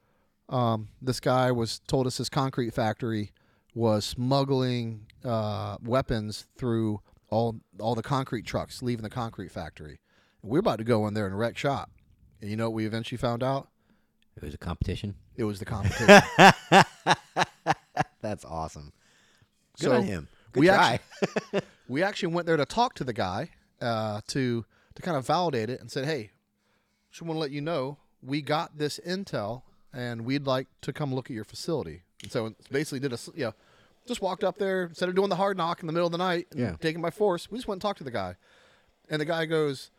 um, this guy was told us his concrete factory was smuggling uh, weapons through all all the concrete trucks leaving the concrete factory. And we are about to go in there and wreck shop. And you know what we eventually found out? It was a competition. It was the competition. (laughs) That's awesome. Good So, on him. Good we try. actually (laughs) we actually went there to talk to the guy uh, to to kind of validate it and said, "Hey, just want to let you know we got this intel and we'd like to come look at your facility." And so basically did a you know just walked up there instead of doing the hard knock in the middle of the night and Yeah. taking by force. We just went and talked to the guy, and the guy goes,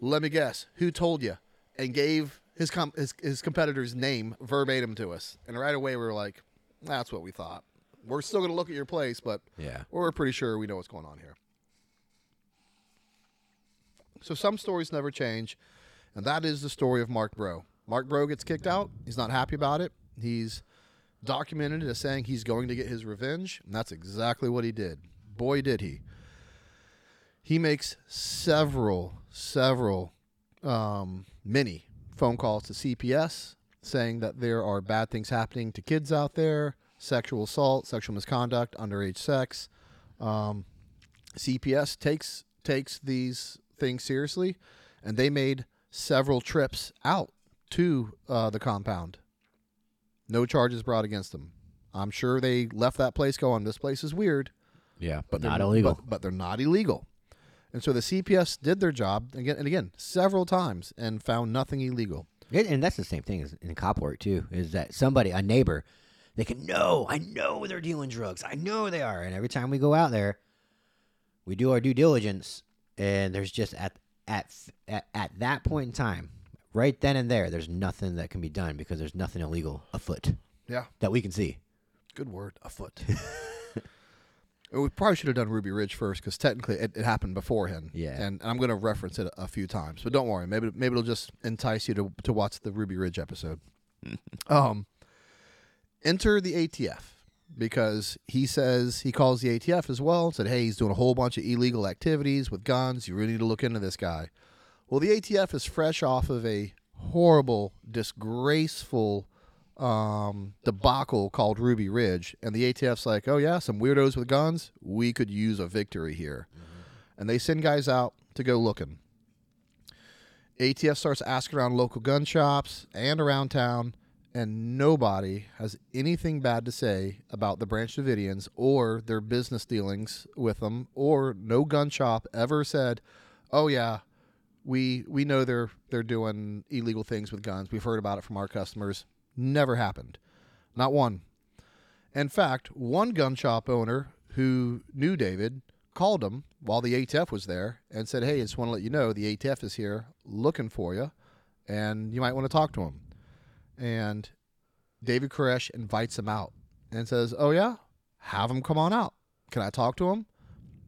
"Let me guess, who told you?" and gave his com- his, his competitor's name verbatim to us. And right away we were like, "That's what we thought." We're still going to look at your place, but Yeah. we're pretty sure we know what's going on here. So some stories never change, and that is the story of Marc Breault. Marc Breault gets kicked out. He's not happy about it. He's documented as saying he's going to get his revenge, and that's exactly what he did. Boy, did he. He makes several, several, um, many phone calls to CPS saying that there are bad things happening to kids out there sexual assault, sexual misconduct, underage sex. Um, CPS takes takes these things seriously, and they made several trips out to uh, the compound. No charges brought against them. I'm sure they left that place going. This place is weird, Yeah. but But not illegal. But, but they're not illegal. And so the CPS did their job again and again several times and found nothing illegal. And that's the same thing as in cop work too. Is that somebody, a neighbor, they can know. I know they're dealing drugs. I know they are. And every time we go out there, we do our due diligence, and there's just at at at, at that point in time, right then and there, there's nothing that can be done because there's nothing illegal afoot Yeah, that we can see. good word, afoot. (laughs) we probably should have done Ruby Ridge first because technically it, it happened beforehand. Yeah. and, and I'm going to reference it a, a few times, but don't worry. Maybe maybe it'll just entice you to to watch the Ruby Ridge episode. (laughs) um, enter the ATF because he says he calls the ATF as well. and Said, hey, he's doing a whole bunch of illegal activities with guns. You really need to look into this guy. Well, the ATF is fresh off of a horrible, disgraceful um, debacle called Ruby Ridge, and the ATF's like, "Oh yeah, some weirdos with guns. We could use a victory here," and they send guys out to go looking. ATF starts asking around local gun shops and around town, and nobody has anything bad to say about the Branch Davidians or their business dealings with them, or no gun shop ever said, "Oh yeah, we we know they're they're doing illegal things with guns. We've heard about it from our customers." Never happened, not one. In fact, one gun shop owner who knew David called him while the ATF was there and said, "Hey, I just want to let you know the ATF is here looking for you, and you might want to talk to him." And David Koresh invites him out and says, "Oh yeah, have him come on out. Can I talk to him?"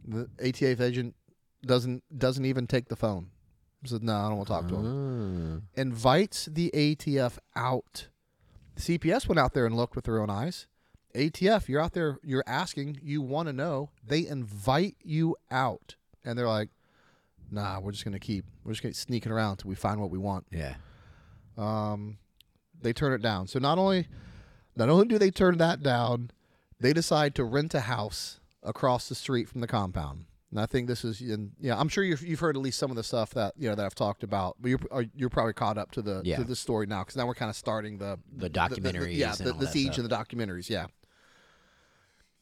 The ATF agent doesn't doesn't even take the phone. He says, "No, I don't want to talk to him." Mm. Invites the ATF out. CPS went out there and looked with their own eyes. ATF, you're out there, you're asking, you want to know. They invite you out, and they're like, "Nah, we're just gonna keep, we're just gonna keep sneaking around until we find what we want." Yeah. um, they turn it down. So not only not only do they turn that down, they decide to rent a house across the street from the compound. And I think this is, in, yeah, I'm sure you've, you've heard at least some of the stuff that you know that I've talked about, but you're you're probably caught up to the Yeah. to the story now because now we're kind of starting the The the- documentaries yeah, and the, all the that siege and the documentaries, yeah.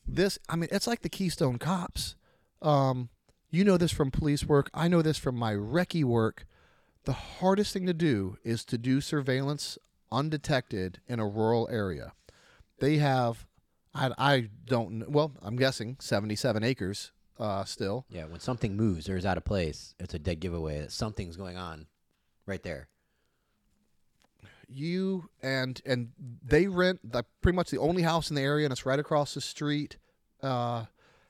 This, I mean, it's like the Keystone Cops. Um, you know this from police work. I know this from my recce work. The hardest thing to do is to do surveillance undetected in a rural area. They have, I, I don't, well, I'm guessing 77 acres uh, still. Yeah. When something moves or is out of place, it's a dead giveaway that something's going on right there. you and and they rent the, pretty much the only house in the area and it's right across the street uh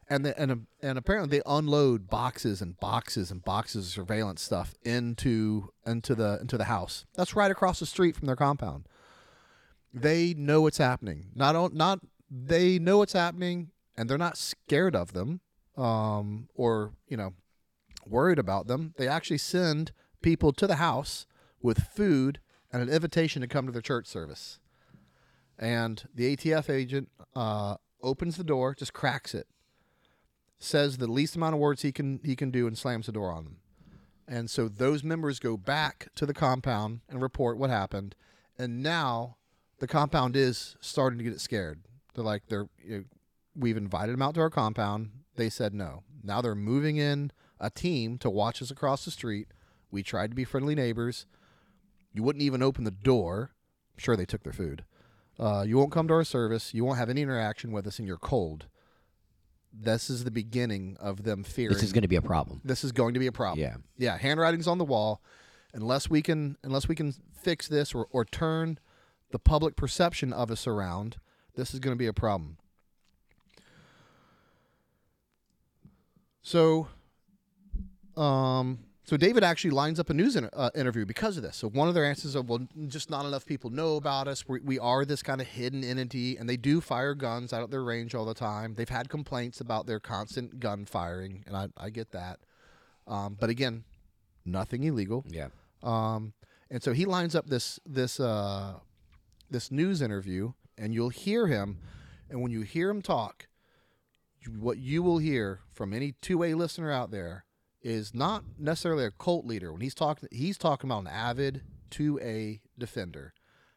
and the, and and apparently they unload boxes and boxes and boxes of surveillance stuff into into the into the house. That's right across the street from their compound. They know what's happening. Not not they know what's happening and they're not scared of them um or you know worried about them. They actually send people to the house with food and an invitation to come to their church service. And the ATF agent uh, opens the door, just cracks it, says the least amount of words he can he can do, and slams the door on them. And so those members go back to the compound and report what happened. And now the compound is starting to get scared. They're like, they're you know, we've invited them out to our compound. They said no. Now they're moving in a team to watch us across the street. We tried to be friendly neighbors. You wouldn't even open the door. I'm sure they took their food. Uh, you won't come to our service. You won't have any interaction with us, and you're cold. This is the beginning of them fearing. This is going to be a problem. this is going to be a problem. Yeah. yeah. Handwriting's on the wall. Unless we can, unless we can fix this or, or turn the public perception of us around, this is going to be a problem. So, um, so David actually lines up a news uh, interview because of this. So one of their answers are, well, just not enough people know about us. We, we are this kind of hidden entity, and they do fire guns out at their range all the time. They've had complaints about their constant gun firing, and I, I get that. Um, but again, nothing illegal. Yeah. Um, and so he lines up this this uh, this news interview, and you'll hear him. And when you hear him talk, what you will hear from any two A listener out there is not necessarily a cult leader. When he's talking, he's talking about an avid two A defender,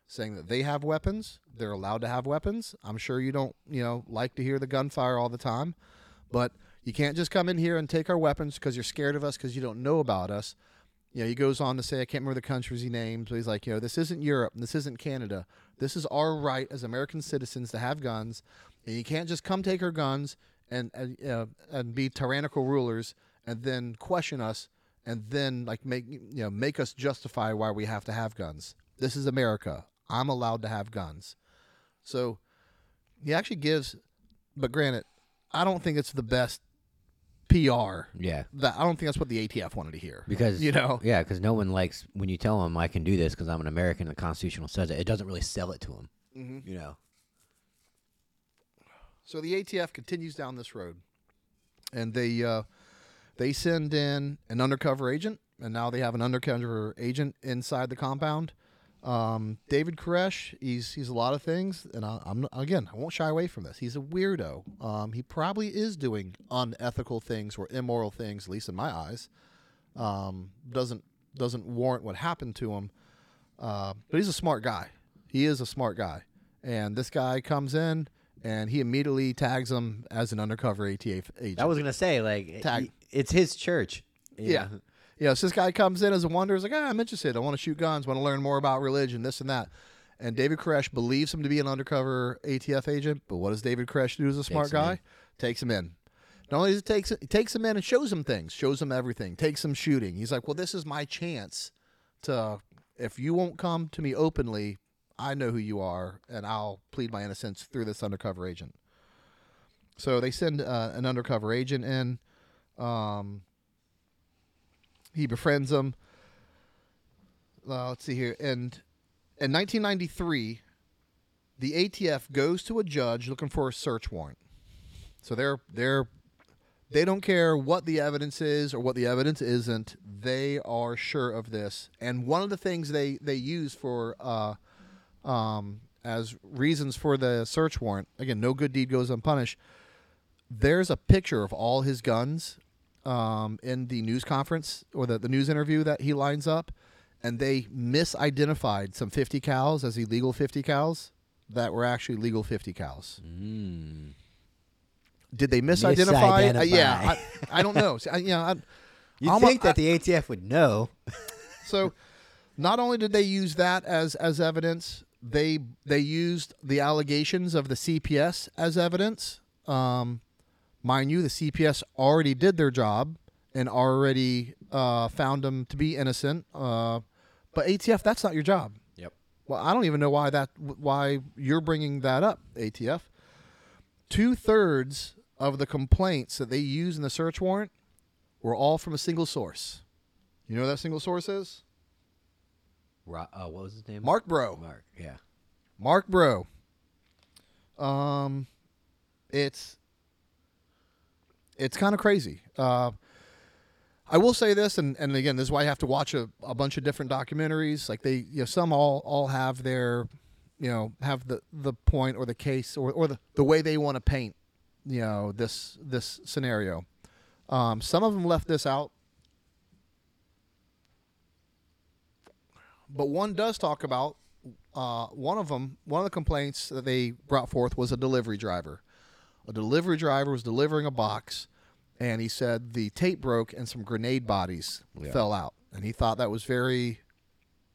saying that they have weapons, they're allowed to have weapons. I'm sure you don't, you know, like to hear the gunfire all the time, but you can't just come in here and take our weapons because you're scared of us because you don't know about us. You know, he goes on to say, I can't remember the countries he names, but he's like, you know, this isn't Europe, this isn't Canada. This is our right as American citizens to have guns, and you can't just come take our guns and and, uh, and be tyrannical rulers and then question us and then like make you know make us justify why we have to have guns. This is America. I'm allowed to have guns. So he actually gives, but granted, I don't think it's the best PR. Yeah. That I don't think that's what the ATF wanted to hear. Because you know, yeah, because no one likes when you tell them I can do this because I'm an American. The Constitution says it. It doesn't really sell it to them. Mm-hmm. You know. So the ATF continues down this road, and they uh, they send in an undercover agent, and now they have an undercover agent inside the compound. Um, David Koresh, he's he's a lot of things, and I, I'm again I won't shy away from this. He's a weirdo. Um, he probably is doing unethical things or immoral things, at least in my eyes. Um, doesn't doesn't warrant what happened to him. Uh, but he's a smart guy. He is a smart guy. And this guy comes in and he immediately tags him as an undercover ATF agent. I was gonna say like Tag. it's his church. you yeah. know? Yeah, so this guy comes in as a wonder. He's like, ah, I'm interested. I want to shoot guns. Want to learn more about religion, this and that. And David Koresh believes him to be an undercover ATF agent. But what does David Koresh do as a smart him in. guy? Takes him in. Not only does it takes it takes him in and shows him things, shows him everything, takes him shooting. He's like, "Well, this is my chance to if you won't come to me openly, I know who you are, and I'll plead my innocence through this undercover agent." So they send uh, an undercover agent in. Um, he befriends him. Uh, let's see here, and in 1993, the ATF goes to a judge looking for a search warrant. So they're they're they don't care what the evidence is or what the evidence isn't. They are sure of this. And one of the things they they use for uh, um, as reasons for the search warrant again, no good deed goes unpunished. There's a picture of all his guns um, in the news conference or the, the news interview that he lines up, and they misidentified some 50 cals as illegal 50 cals that were actually legal 50 cals. Did they misidentify? Uh, yeah, I, I don't know. See, I, you know, I, (laughs) You I'm- think that the ATF would know? so not only did they use that as as evidence, they they used the allegations of the CPS as evidence. Um, mind you, the CPS already did their job and already uh, found them to be innocent. Uh, but ATF, that's not your job. Yep. Well, I don't even know why that why you're bringing that up, ATF. Two thirds of the complaints that they use in the search warrant were all from a single source. You know who that single source is? Ro- uh, what was his name? Marc Breault. Mark. Yeah. Marc Breault. Um, it's it's kind of crazy. Uh, I will say this, and, and again, this is why I have to watch a, a bunch of different documentaries. Like they, you know, some all all have their, you know, have the the point or the case or or the the way they want to paint, you know, this this scenario. Um, some of them left this out, but one does talk about uh, one of them. One of the complaints that they brought forth was a delivery driver. A delivery driver was delivering a box, and he said the tape broke and some grenade bodies fell out, and he thought that was very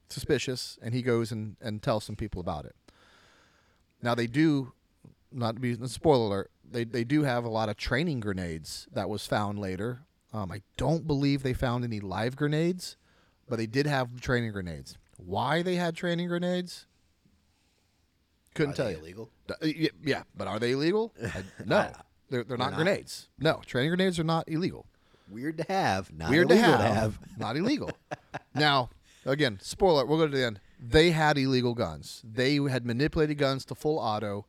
suspicious. And he goes and, and tells some people about it. Now they do, not to be a spoiler alert, they they do have a lot of training grenades that was found later. Um, I don't believe they found any live grenades, but they did have training grenades. Why they had training grenades? Couldn't Are tell they you. illegal? Uh, Yeah, but are they illegal? (laughs) I- no, they're they're not, not. grenades. No, training grenades are not illegal. Weird to have. Not Weird to illegal have, (laughs) not illegal. now, again, spoiler. We'll go to the end. They had illegal guns. They had manipulated guns to full auto.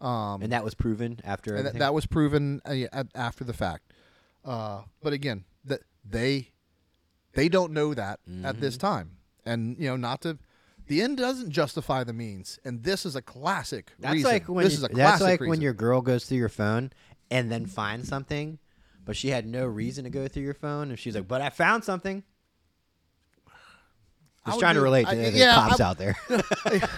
Um, And that was proven after and that, that was proven uh, after the fact. Uh, but again, that they they don't know that at this Mm-hmm. time, and you know, not to. The end doesn't justify the means, and this is a classic That's reason. like when this you- is a that's classic like when your girl goes through your phone and then finds something, but she had no reason to go through your phone, and she's like, "But I found something." I Just would trying to do- relate I- to the yeah, cops I- out there. (laughs)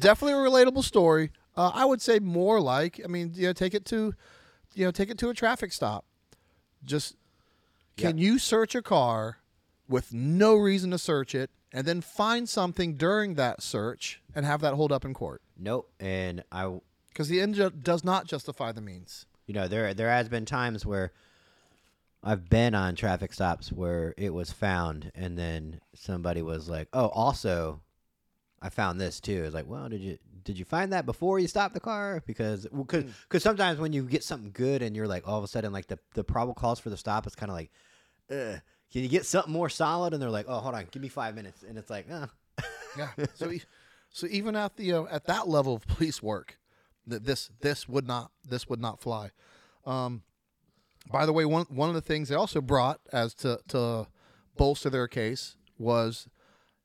definitely a relatable story. Uh, I would say more like, I mean, you know, take it to, you know, take it to a traffic stop. Just can you search a car with no reason to search it, and then find something during that search and have that hold up in court? nope. And I, Because the end ju- does not justify the means. you know, there there has been times where I've been on traffic stops where it was found, and then somebody was like, "Oh, also, I found this too." It's like, well, did you did you find that before you stopped the car? Because because because hmm. sometimes when you get something good and you're like, all of a sudden, like the the probable cause for the stop is kind of like, Ugh. Can you get something more solid? And they're like, oh, hold on, give me five minutes, and it's like, uh, Yeah. (laughs) so, so even at the uh, at that level of police work, that this this would not this would not fly. Um, by the way, one one of the things they also brought as to to bolster their case was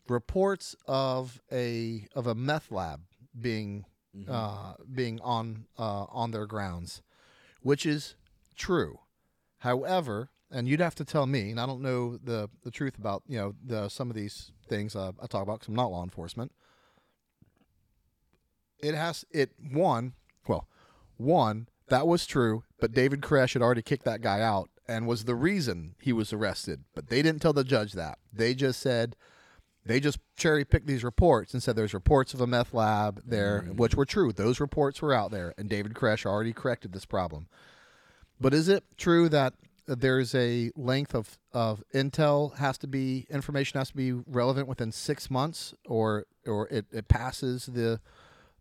reports of a of a meth lab being uh, being on uh, on their grounds, which is true. However, and you'd have to tell me, and I don't know the the truth about you know the some of these things uh, I talk about because I'm not law enforcement. It has it one well, one that was true, but David Koresh had already kicked that guy out and was the reason he was arrested. But they didn't tell the judge that. They just said they just cherry picked these reports and said there's reports of a meth lab there, which were true. Those reports were out there, and David Koresh already corrected this problem. But is it true that there's a length of, of intel has to be information has to be relevant within six months, or or it, it passes the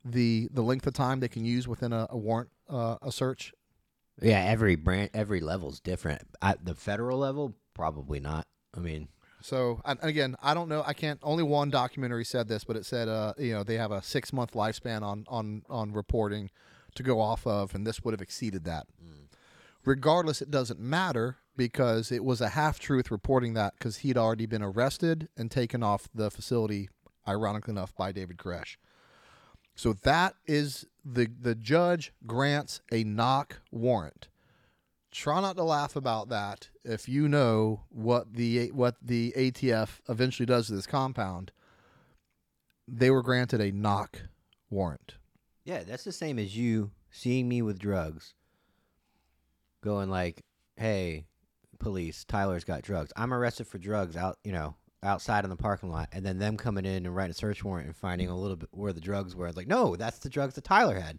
the the length of time they can use within a, a warrant uh, a search? Yeah, every brand, every level's different. At the federal level, probably not. I mean, So again, I don't know. I can't. Only one documentary said this, but it said, uh, you know, they have a six month lifespan on on on reporting to go off of, and this would have exceeded that. Regardless, it doesn't matter because it was a half truth reporting that because he'd already been arrested and taken off the facility, ironically enough, by David Koresh. So that is the the judge grants a knock warrant try not to laugh about that if you know what the what the ATF eventually does to this compound. They were granted a knock warrant. yeah, that's the same as you seeing me with drugs, going like, "Hey, police, Tyler's got drugs. I'm arrested for drugs out, you know, outside in the parking lot," and then them coming in and writing a search warrant and finding a little bit where the drugs were. It's like, no, that's the drugs that Tyler had.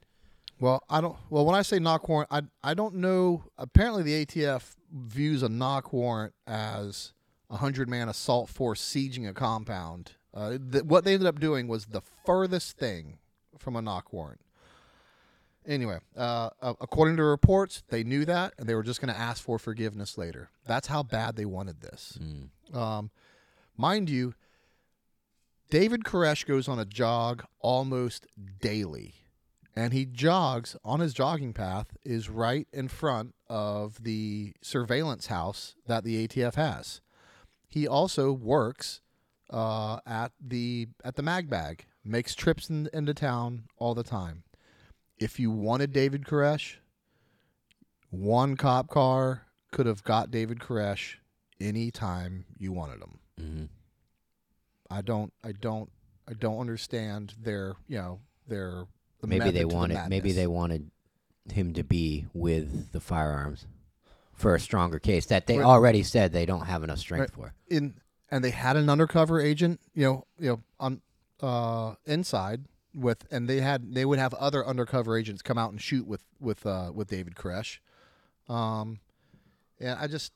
Well, I don't. Well, when I say knock warrant, I I don't know. Apparently, the ATF views a knock warrant as a hundred man assault force sieging a compound. Uh, th- what they ended up doing was the furthest thing from a knock warrant. Anyway, uh, according to reports, they knew that, and they were just going to ask for forgiveness later. That's how bad they wanted this. Um, mind you, David Koresh goes on a jog almost daily, and he jogs on his jogging path is right in front of the surveillance house that the ATF has. He also works uh, at the at the Magbag, makes trips in, into town all the time. If you wanted David Koresh, one cop car could have got David Koresh anytime you wanted him. Mm-hmm. I don't I don't I don't understand their you know their the Maybe they to the wanted. Maybe they wanted him to be with the firearms for a stronger case that they Right. already said they don't have enough strength for. in and they had an undercover agent you know you know on uh inside with and they had they would have other undercover agents come out and shoot with with uh with David Koresh um and I just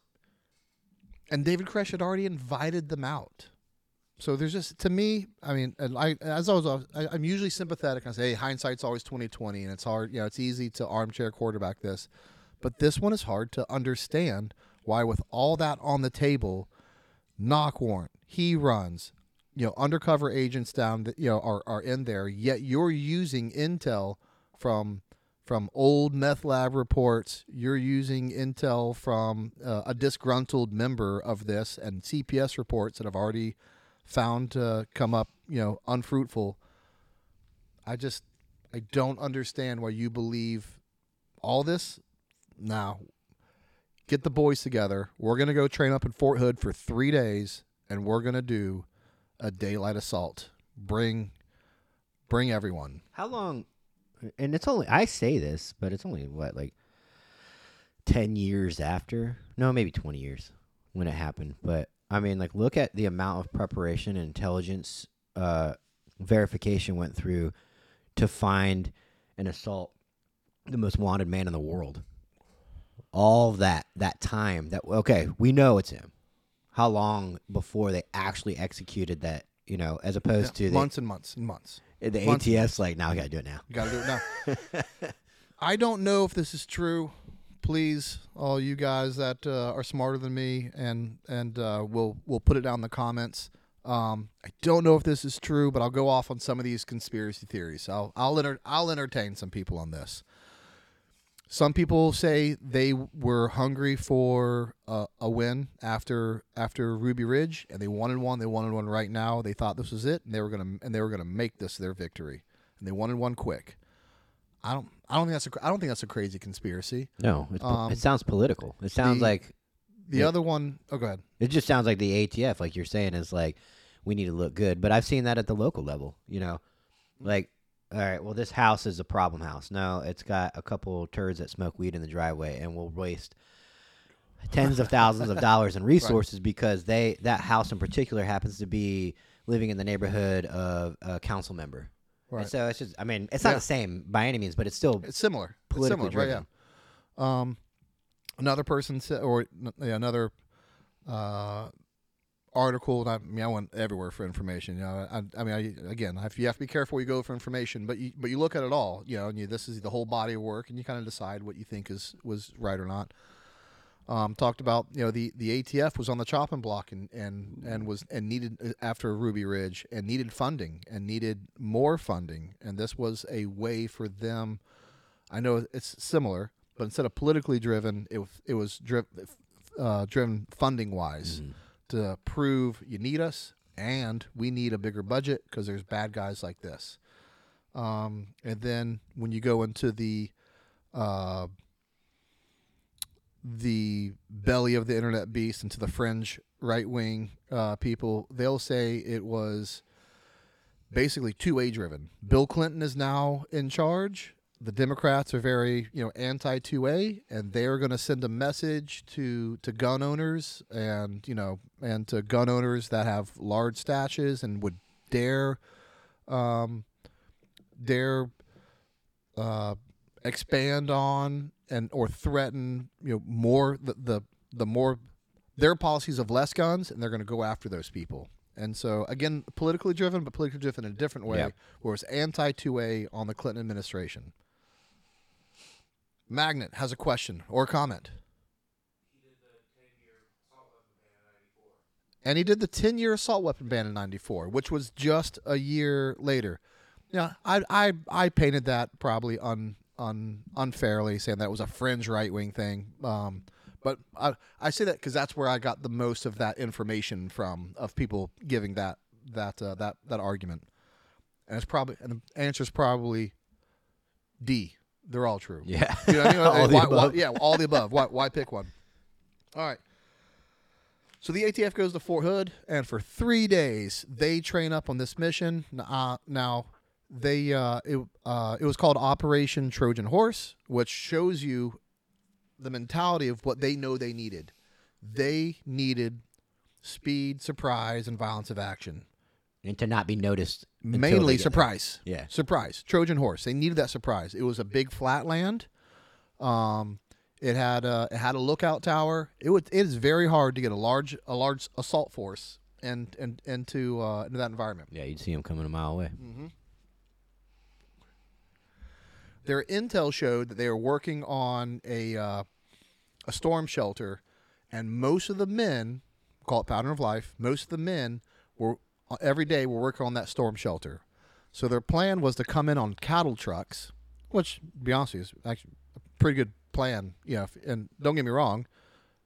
and David Koresh had already invited them out so there's just to me I mean and I as I was I, I'm usually sympathetic I say hey hindsight's always 2020 and it's hard you know it's easy to armchair quarterback this but this one is hard to understand why with all that on the table knock warrant. He runs. You know, undercover agents down that you know are, are in there. Yet you're using intel from from old meth lab reports. You're using intel from uh, a disgruntled member of this and CPS reports that have already found to come up. You know, unfruitful. I just I don't understand why you believe all this. Now, get the boys together. We're gonna go train up in Fort Hood for three days, and we're gonna do a daylight assault. Bring, bring everyone. How long? And it's only I say this, but it's only what like ten years after. No, maybe twenty years when it happened. But I mean, like, look at the amount of preparation and intelligence uh, verification went through to find and assault the most wanted man in the world. All that that time that okay, we know it's him. How long before they actually executed that? You know, as opposed to the, months and months and months. the months. ATF's like, now we gotta do it now. You got to do it now. (laughs) I don't know if this is true. Please, all you guys that uh, are smarter than me, and and uh, we'll we'll put it down in the comments. Um, I don't know if this is true, but I'll go off on some of these conspiracy theories. I'll I'll enter, I'll entertain some people on this. Some people say they were hungry for a, a win after after Ruby Ridge, and they wanted one. They wanted one right now. They thought this was it, and they were gonna and they were gonna make this their victory, and they wanted one quick. I don't I don't think that's a I don't think that's a crazy conspiracy. No, it's, Um, it sounds political. It sounds the- like The Yeah. other one, oh, go ahead. it just sounds like the ATF, like you're saying, is like we need to look good. But I've seen that at the local level. You know, like all right, well, this house is a problem house. No, it's got a couple turds that smoke weed in the driveway, and we'll waste tens of thousands of dollars in (laughs) resources because they that house in particular happens to be living in the neighborhood of a council member. And Right. so it's just, I mean, it's not Yeah. the same by any means, but it's still It's similar. politically it's similar, driven. right? Yeah. Um, another person said, or yeah, another uh, article. I, mean, I went everywhere for information. You know, I, I mean, I, again, if you have to be careful you go for information, but you, but you look at it all. You know, and you, this is the whole body of work, and you kind of decide what you think is was right or not. Um, talked about you know the, the ATF was on the chopping block and, and and was and needed uh, after Ruby Ridge and needed funding and needed more funding and this was a way for them. I know it's similar, but instead of politically driven, it it was driven uh, driven funding wise to prove you need us and we need a bigger budget because there's bad guys like this. Um, and then when you go into the uh, the belly of the internet beast into the fringe right wing uh, people, they'll say it was basically two A driven. Bill Clinton is now in charge. The Democrats are very, you know, anti 2A, and they're going to send a message to to gun owners and you know and to gun owners that have large stashes and would dare, um, dare, uh, expand on and or threaten you know more the the, the more their policies of less guns and they're going to go after those people and so again politically driven but politically driven in a different way Yeah. where it's anti 2a on the clinton administration magnet has a question or comment. And he did the 10 year assault weapon ban in 94 which was just a year later. Yeah i i i painted that probably un, un unfairly saying that was a fringe right wing thing. Um but i i say that because that's where i got the most of that information from of people giving that that uh, that that argument. And it's probably and the answer is probably d they're all true Yeah. you know I mean? (laughs) All the Why- why- yeah, all the above. Why, why pick one? All right. So the ATF goes to Fort Hood, and for three days they train up on this mission. Uh, now, they uh, it uh, it was called Operation Trojan Horse, which shows you the mentality of what they know they needed. They needed speed, surprise, and violence of action and to not be noticed. Mainly get there. surprise. Yeah. surprise. Trojan horse. They needed that surprise. It was a big flat land. Um, it had a, it had a lookout tower. It would it is very hard to get a large a large assault force and and into uh, into that environment. Yeah, you'd see them coming a mile away. Their intel showed that they were working on a uh, a storm shelter, and most of the men, call it pattern of life, most of the men were every day were working on that storm shelter. So their plan was to come in on cattle trucks, which, to be honest with you, is actually a pretty good plan. You know, if- and don't get me wrong.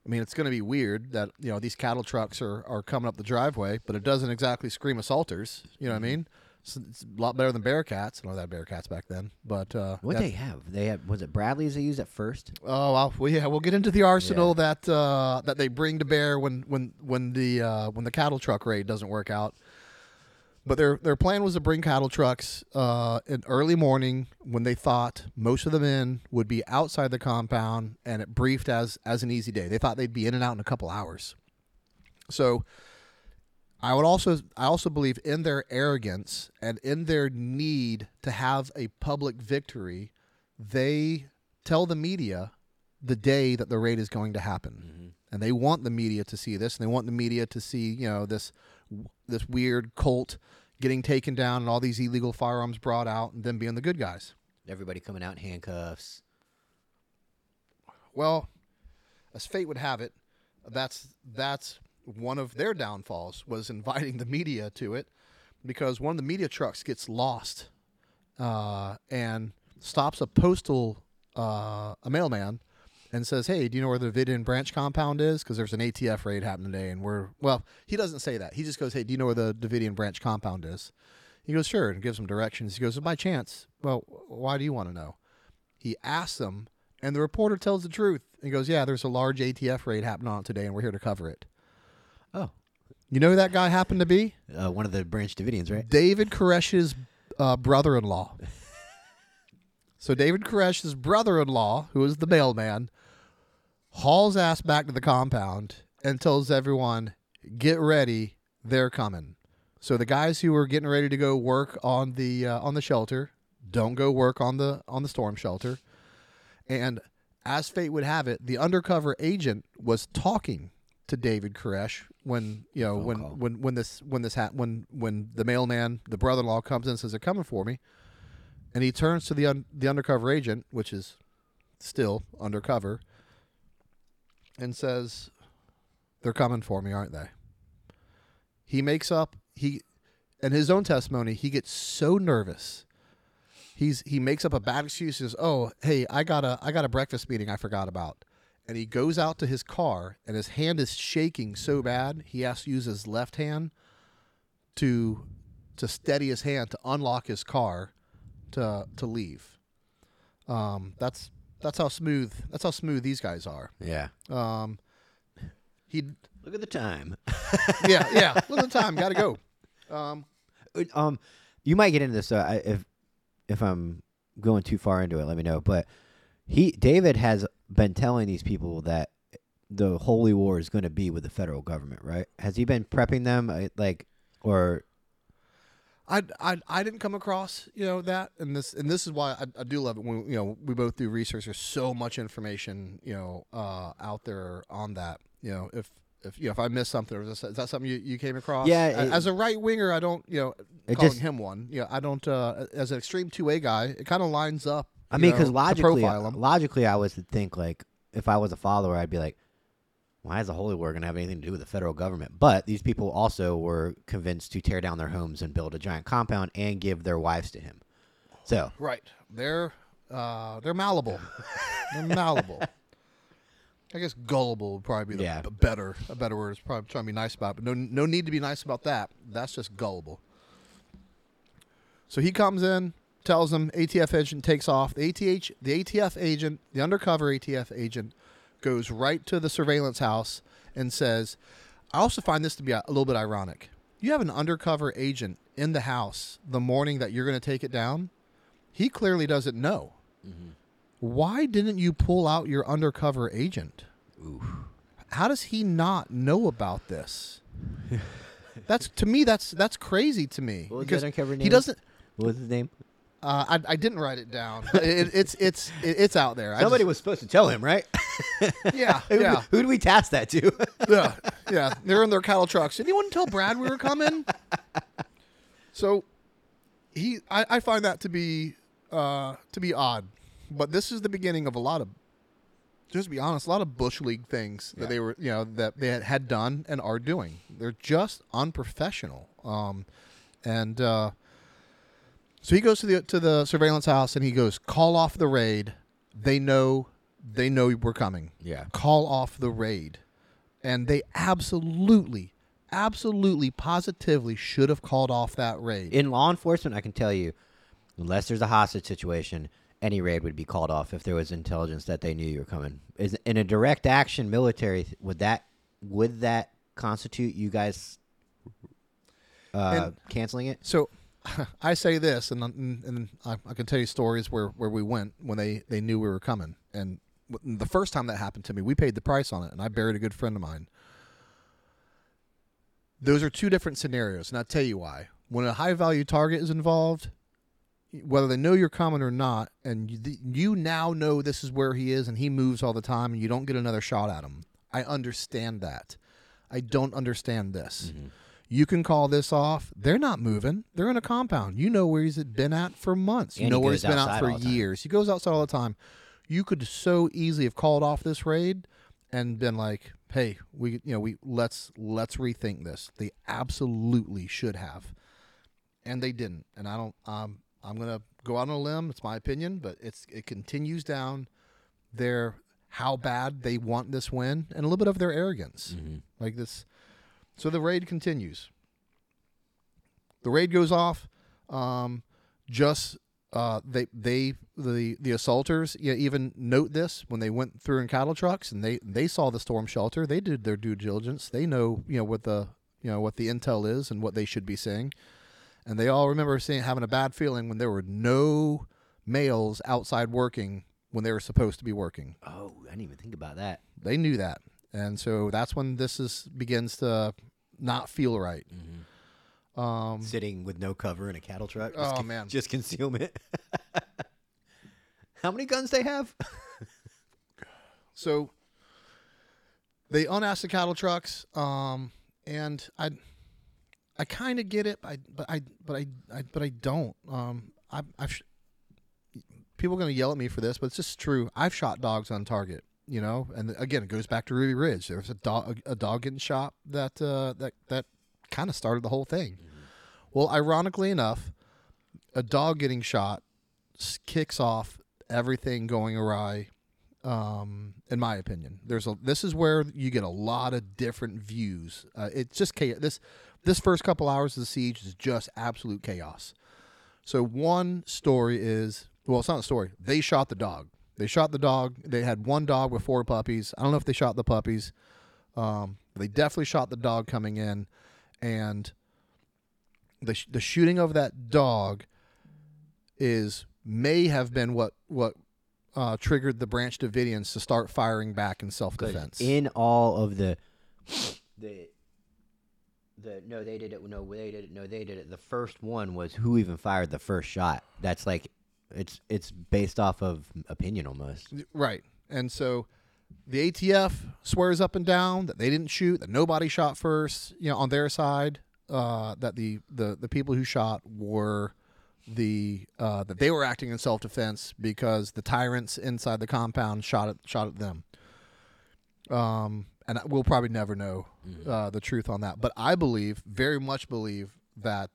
I mean, it's going to be weird that you know these cattle trucks are, are coming up the driveway, but it doesn't exactly scream assaulters. You know what I mean? It's, it's a lot better than Bearcats. I know that Bearcats back then, but uh, What they have? They have was it Bradley's they used at first? Oh well, well, yeah, we'll get into the arsenal that uh, that they bring to bear when when when the uh, when the cattle truck raid doesn't work out. But their their plan was to bring cattle trucks uh, in early morning when they thought most of the men would be outside the compound, and it briefed as as an easy day. They thought they'd be in and out in a couple hours. So I would also I also believe in their arrogance and in their need to have a public victory, they tell the media the day that the raid is going to happen. And they want the media to see this and they want the media to see, you know, this this weird cult getting taken down and all these illegal firearms brought out and then being the good guys. Everybody coming out in handcuffs. Well, as fate would have it, that's that's one of their downfalls was inviting the media to it because one of the media trucks gets lost uh, and stops a postal uh, a mailman and says, "Hey, do you know where the Davidian branch compound is? Because there's an ATF raid happening today, and we're well." He doesn't say that. He just goes, "Hey, do you know where the Davidian branch compound is?" He goes, "Sure," and gives him directions. He goes, "By chance? Well, why do you want to know?" He asks them, and the reporter tells the truth. He goes, "Yeah, there's a large ATF raid happening on today, and we're here to cover it." Oh, You know who that guy happened to be? uh, one of the Branch Davidians, right? David Koresh's uh, brother-in-law. (laughs) so David Koresh's brother-in-law, who is the mailman, hauls ass back to the compound and tells everyone, "Get ready, they're coming." So the guys who were getting ready to go work on the uh, on the shelter don't go work on the on the storm shelter, and as fate would have it, the undercover agent was talking to David Koresh when you know when, call. when when this when this ha- when when the mailman, the brother-in-law, comes in and says they're coming for me, and he turns to the un- the undercover agent, which is still undercover, and says, "They're coming for me, aren't they?" He makes up he, in his own testimony, he gets so nervous he's he makes up a bad excuse. He says, "Oh, hey, I got a I got a breakfast meeting I forgot about," and he goes out to his car, and his hand is shaking so bad he has to use his left hand to to steady his hand to unlock his car to to leave. Um, that's that's how smooth that's how smooth these guys are. Yeah. Um, he Look at the time. (laughs) yeah yeah. Look at the time, got to go. Um, um, you might get into this uh, if if I'm going too far into it. Let me know. But he David has been telling these people that the holy war is going to be with the federal government, right? Has he been prepping them uh, like or I, I I didn't come across you know that and this and this is why I, I do love it when you know we both do research. There's so much information you know uh, out there on that. You know if if you know if I missed something, or is, that something you, you came across? Yeah, it- as a right winger, I don't you know calling just- him one. You know I don't uh, as an extreme two A guy. It kind of lines up. I mean, because logically, profile logically, I was to think like if I was a follower, I'd be like, why is the holy war going to have anything to do with the federal government? But these people also were convinced to tear down their homes and build a giant compound and give their wives to him. So Right. They're uh, they're malleable. they're malleable. I guess gullible would probably be the Yeah. b- better a better word. Is probably trying to be nice about, it, but no no need to be nice about that. That's just gullible. So he comes in, tells them ATF agent takes off. The ATH the ATF agent, the undercover ATF agent, goes right to the surveillance house and says, "I also find this to be a, a little bit ironic. You have an undercover agent in the house the morning that you're going to take it down. He clearly doesn't know. Mm-hmm. Why didn't you pull out your undercover agent? How does he not know about this? (laughs) that's to me. That's that's crazy to me. What was because undercover he doesn't. what was his name? Uh, I, I didn't write it down. it, it's it's it's out there. Somebody just- was supposed to tell him, right? (laughs) yeah (laughs) who, yeah who did we task that to? (laughs) yeah yeah. They're in their cattle trucks. Anyone tell Brad we were coming? So he I, I find that to be uh, to be odd, but this is the beginning of a lot of just to be honest, a lot of bush league things that they were you know that they had, had done and are doing. They're just unprofessional. Um, and uh, so he goes to the to the surveillance house and he goes, "Call off the raid. They know they know we're coming. Yeah. Call off the raid." And they absolutely absolutely positively should have called off that raid. In law enforcement, I can tell you, unless there's a hostage situation, any raid would be called off if there was intelligence that they knew you were coming. Is in a direct action military, would that would that constitute you guys uh, canceling it? So (laughs) I say this, and and, I, I can tell you stories where, where we went when they, they knew we were coming. And the first time that happened to me, we paid the price on it, and I buried a good friend of mine. Those are two different scenarios, and I'll tell you why. When a high value target is involved, whether they know you're coming or not, and you, you now know this is where he is, and he moves all the time, and you don't get another shot at him. I understand that. I don't understand this. Mm-hmm. You can call this off. They're not moving. They're in a compound. You know where he's been at for months. You And know he where he's been out for all the time. years. He goes outside all the time. You could so easily have called off this raid and been like, "Hey, we you know we let's let's rethink this." They absolutely should have, and they didn't. And I don't. Um, I'm gonna go out on a limb. It's my opinion, but it's it continues down their how bad they want this win and a little bit of their arrogance, like this. So the raid continues. The raid goes off. Um, just uh, they they the the assaulters yeah, even note this when they went through in cattle trucks and they they saw the storm shelter. They did their due diligence. They know you know what the you know what the intel is and what they should be seeing. And they all remember seeing having a bad feeling when there were no males outside working when they were supposed to be working. Oh, I didn't even think about that. They knew that, and so that's when this is begins to not feel right. Um, Sitting with no cover in a cattle truck. Oh, con- man. just concealment. (laughs) How many guns they have? (laughs) So they unasked the cattle trucks, um, and I, I kind of get it, but I, but I, but I, I but I don't. Um, I, I've sh- people are gonna yell at me for this, but it's just true. I've shot dogs on target, you know, and again, it goes back to Ruby Ridge. There was a dog, a dog getting shot that uh, that that kind of started the whole thing. Well, ironically enough, a dog getting shot kicks off everything going awry um, in my opinion. There's a this is where you get a lot of different views. Uh, it's just chaos. This this first couple hours of the siege is just absolute chaos. So one story is well, it's not a story. They shot the dog. They shot the dog. They had one dog with four puppies. I don't know if they shot the puppies. Um, they definitely shot the dog coming in, and the sh- the shooting of that dog is may have been what what uh, triggered the Branch Davidians to start firing back in self defense. In all of the, the, the no, they did it. No, they did it. No, they did it. The first one was who even fired the first shot. That's like, it's it's based off of opinion almost. Right. And so the ATF swears up and down that they didn't shoot, that nobody shot first, you know, on their side, uh, that the, the, the people who shot were the uh, that they were acting in self defense because the tyrants inside the compound shot at shot at them. Um, and we'll probably never know uh, the truth on that. But I believe, very much believe, that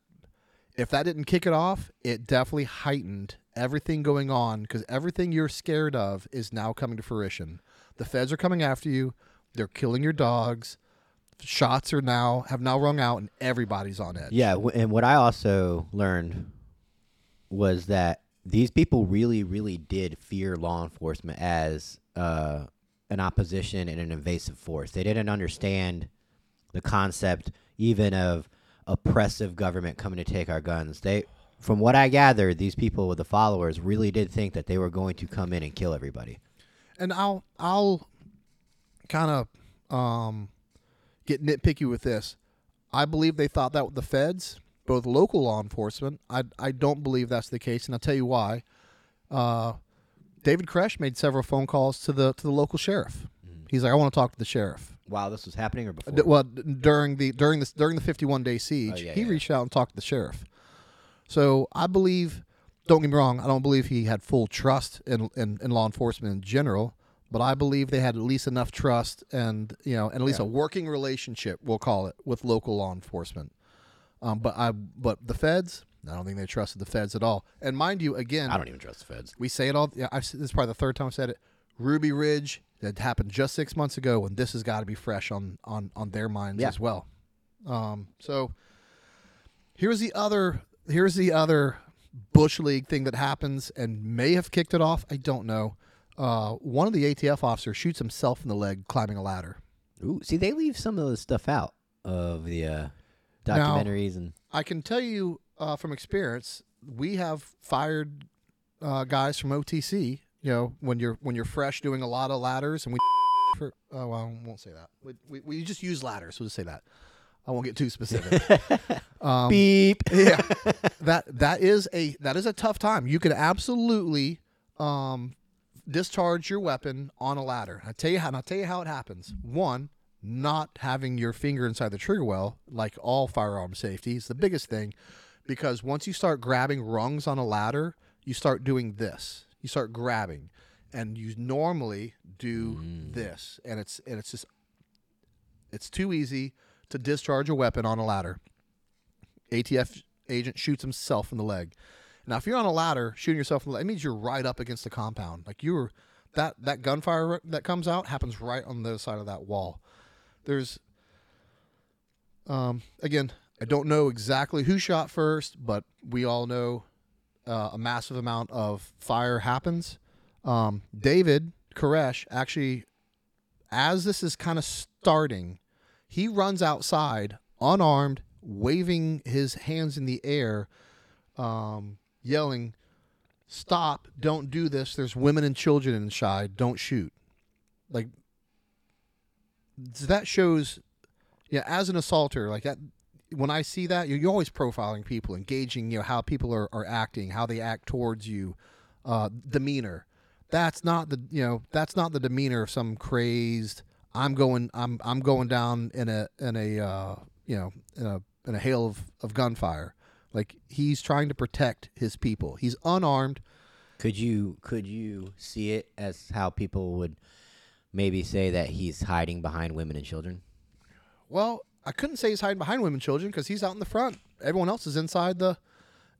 if that didn't kick it off, it definitely heightened everything going on because everything you're scared of is now coming to fruition. The feds are coming after you. They're killing your dogs. Shots are now have now rung out, and everybody's on edge. Yeah, and what I also learned was that these people really, really did fear law enforcement as uh, an opposition and an invasive force. They didn't understand the concept even of oppressive government coming to take our guns. They, from what I gathered, these people with the followers really did think that they were going to come in and kill everybody. and I'll I'll kind of um, get nitpicky with this. I believe they thought that with the feds, both local law enforcement. I I don't believe that's the case, and I'll tell you why. Uh, David Koresh made several phone calls to the to the local sheriff. He's like, I want to talk to the sheriff. While this was happening or before? D- well, d- during the during this during the 51 day siege, Oh, yeah, he yeah. reached out and talked to the sheriff. So I believe, don't get me wrong, I don't believe he had full trust in, in, in law enforcement in general, but I believe they had at least enough trust and you know, and at least a working relationship, we'll call it, with local law enforcement. Um, but I but the feds, I don't think they trusted the feds at all. And mind you, again, I don't even trust the feds. we say it all. Yeah, I've, this is probably the third time I've said it. Ruby Ridge that happened just six months ago, and this has got to be fresh on on on their minds Yeah. as well. Um, so here's the other here's the other bush league thing that happens and may have kicked it off. I don't know. Uh, one of the ATF officers shoots himself in the leg climbing a ladder. Ooh, see, they leave some of the stuff out of the uh, Now- documentaries and I can tell you uh, from experience, we have fired uh, guys from OTC. You know, when you're when you're fresh doing a lot of ladders, and we (laughs) for oh well, I won't say that. We, we, we just use ladders. We'll just say that. I won't get too specific. (laughs) um, beep. (laughs) yeah, that that is a that is a tough time. You could absolutely um, discharge your weapon on a ladder. I tell you how. And I'll tell you how it happens. One, not having your finger inside the trigger well, like all firearm safety, is the biggest thing, because once you start grabbing rungs on a ladder, you start doing this. You start grabbing, and you normally do this, and it's and it's just it's too easy to discharge a weapon on a ladder. ATF agent shoots himself in the leg. Now, if you're on a ladder shooting yourself in the leg, it means you're right up against the compound. Like you were, that that gunfire that comes out happens right on the other side of that wall. There's, um, again, I don't know exactly who shot first, but we all know uh, a massive amount of fire happens. Um, David Koresh actually, as this is kind of starting, he runs outside unarmed, waving his hands in the air, um, yelling, "Stop! Don't do this! There's women and children inside. Don't shoot!" Like that shows, yeah. As an assaulter, like that, when I see that, you're, you're always profiling people, engaging, you know, how people are, are acting, how they act towards you, uh, demeanor. that's not the you know that's not the demeanor of some crazed. I'm going. I'm I'm going down in a in a uh, you know in a in a hail of, of gunfire. Like he's trying to protect his people. He's unarmed. Could you could you see it as how people would maybe say that he's hiding behind women and children? Well, I couldn't say he's hiding behind women and children because he's out in the front. Everyone else is inside the.